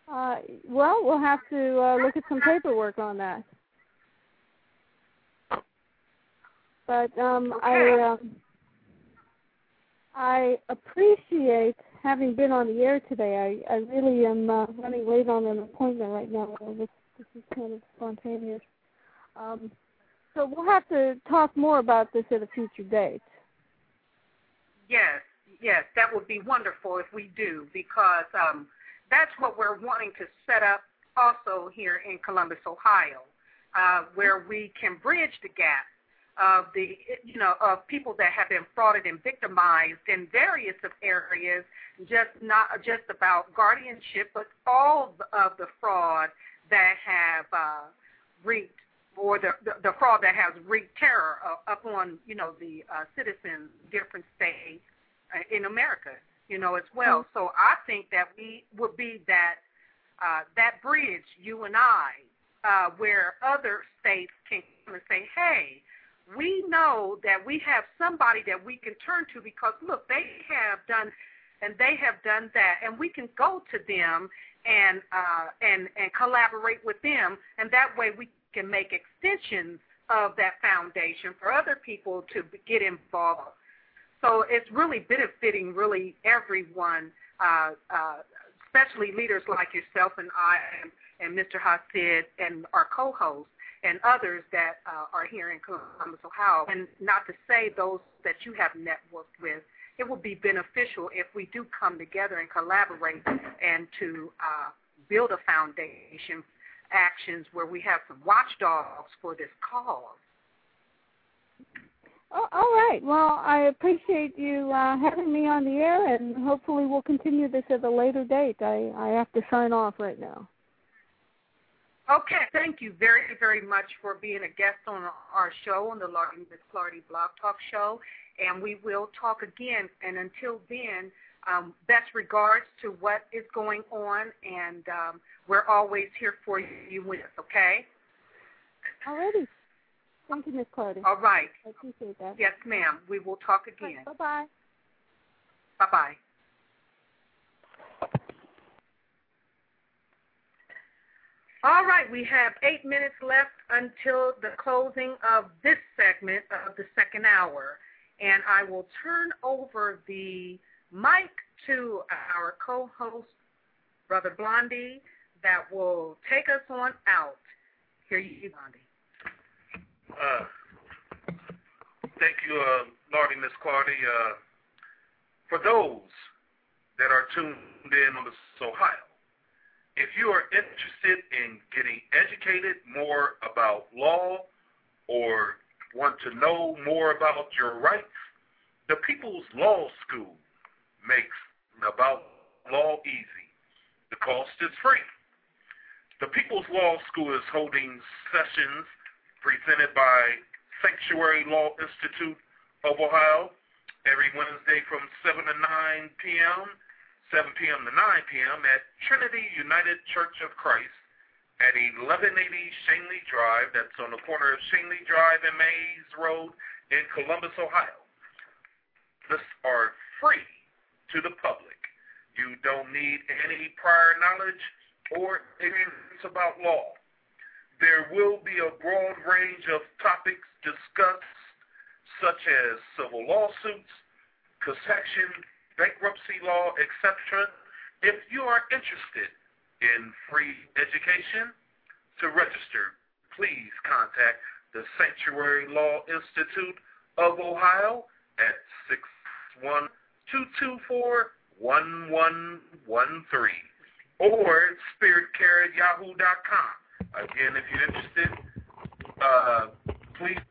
[SPEAKER 11] Uh, well, we'll have to uh, look at some paperwork on that. But um, I um, I appreciate having been on the air today. I, I really am uh, running late on an appointment right now. This, this is kind of spontaneous. Um, so we'll have to talk more about this at a future date.
[SPEAKER 3] Yes, yes, that would be wonderful if we do because um, that's what we're wanting to set up also here in Columbus, Ohio, uh, where we can bridge the gap of the you know of people that have been frauded and victimized in various of areas, just not just about guardianship, but all of the fraud that have uh, wreaked or the, the the fraud that has wreaked terror uh, upon you know the uh, citizens, different states uh, in America, you know as well. So I think that we would be that uh, that bridge, you and I, uh, where other states can come and say, hey we know that we have somebody that we can turn to because look, they have done and they have done that, and we can go to them and uh, and and collaborate with them, and that way we can make extensions of that foundation for other people to get involved. So it's really benefiting really everyone, uh, uh, especially leaders like yourself and I and, and Mr. Hasid and our co-hosts and others that uh, are here in Columbus, Ohio. And not to say those that you have networked with, it will be beneficial if we do come together and collaborate and to uh, build a foundation actions where we have some watchdogs for this cause.
[SPEAKER 11] Oh, all right. Well, I appreciate you uh, having me on the air, and hopefully we'll continue this at a later date. I, I have to sign off right now.
[SPEAKER 3] Okay, thank you very, very much for being a guest on our show, on the Lardy Miss Clardy Blog Talk Show. And we will talk again. And until then, um, best regards to what is going on. And um, we're always here for you with us, okay?
[SPEAKER 11] Alrighty. Thank you, Miss Clardy.
[SPEAKER 3] All right.
[SPEAKER 11] I appreciate that.
[SPEAKER 3] Yes, ma'am. We will talk again.
[SPEAKER 11] Bye bye
[SPEAKER 3] bye. Bye All right, we have eight minutes left until the closing of this segment of the second hour. And I will turn over the mic to our co host, Brother Blondie, that will take us on out. Here you go, Blondie.
[SPEAKER 4] Uh, thank you, uh, Lardy Miss Clardy. Uh, for those that are tuned in on this Ohio, if you are interested in getting educated more about law or want to know more about your rights, the People's Law School makes about law easy. The cost is free. The People's Law School is holding sessions presented by Sanctuary Law Institute of Ohio every Wednesday from 7 to 9 p.m., 7 p.m. to 9 p.m. at Trinity United Church of Christ at 1180 Shanley Drive. That's on the corner of Shanley Drive and Maize Road in Columbus, Ohio. This are free to the public. You don't need any prior knowledge or ignorance about law. There will be a broad range of topics discussed, such as civil lawsuits, concession, bankruptcy law, etc. If you are interested in free education, to register, please contact the Sanctuary Law Institute of Ohio at 612241113 or spiritcare at yahoo.com. Again, if you're interested, uh, please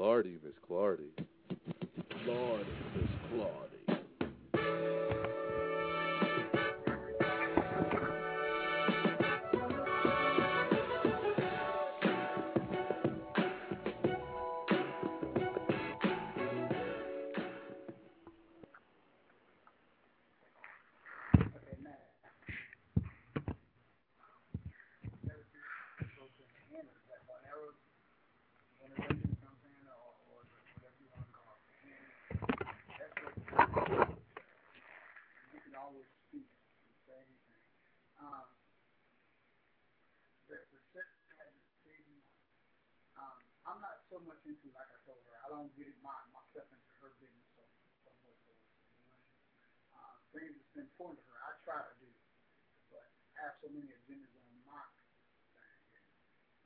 [SPEAKER 1] Lordy, Miss
[SPEAKER 2] Clardy. Lord, Miss Claudy.
[SPEAKER 13] Much into like I told her. I don't get my into her business so, so much. So, you know, uh, things that's important to her, I try to do, but I have so many agendas on my thing.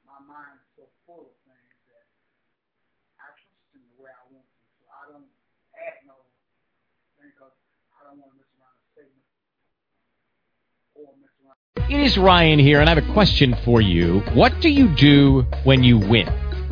[SPEAKER 13] My mind is so full of things that I the way I want to. So I don't add no thing because I don't want to mess around and say or mess around.
[SPEAKER 14] It is Ryan here, and I have a question for you. What do you do when you win?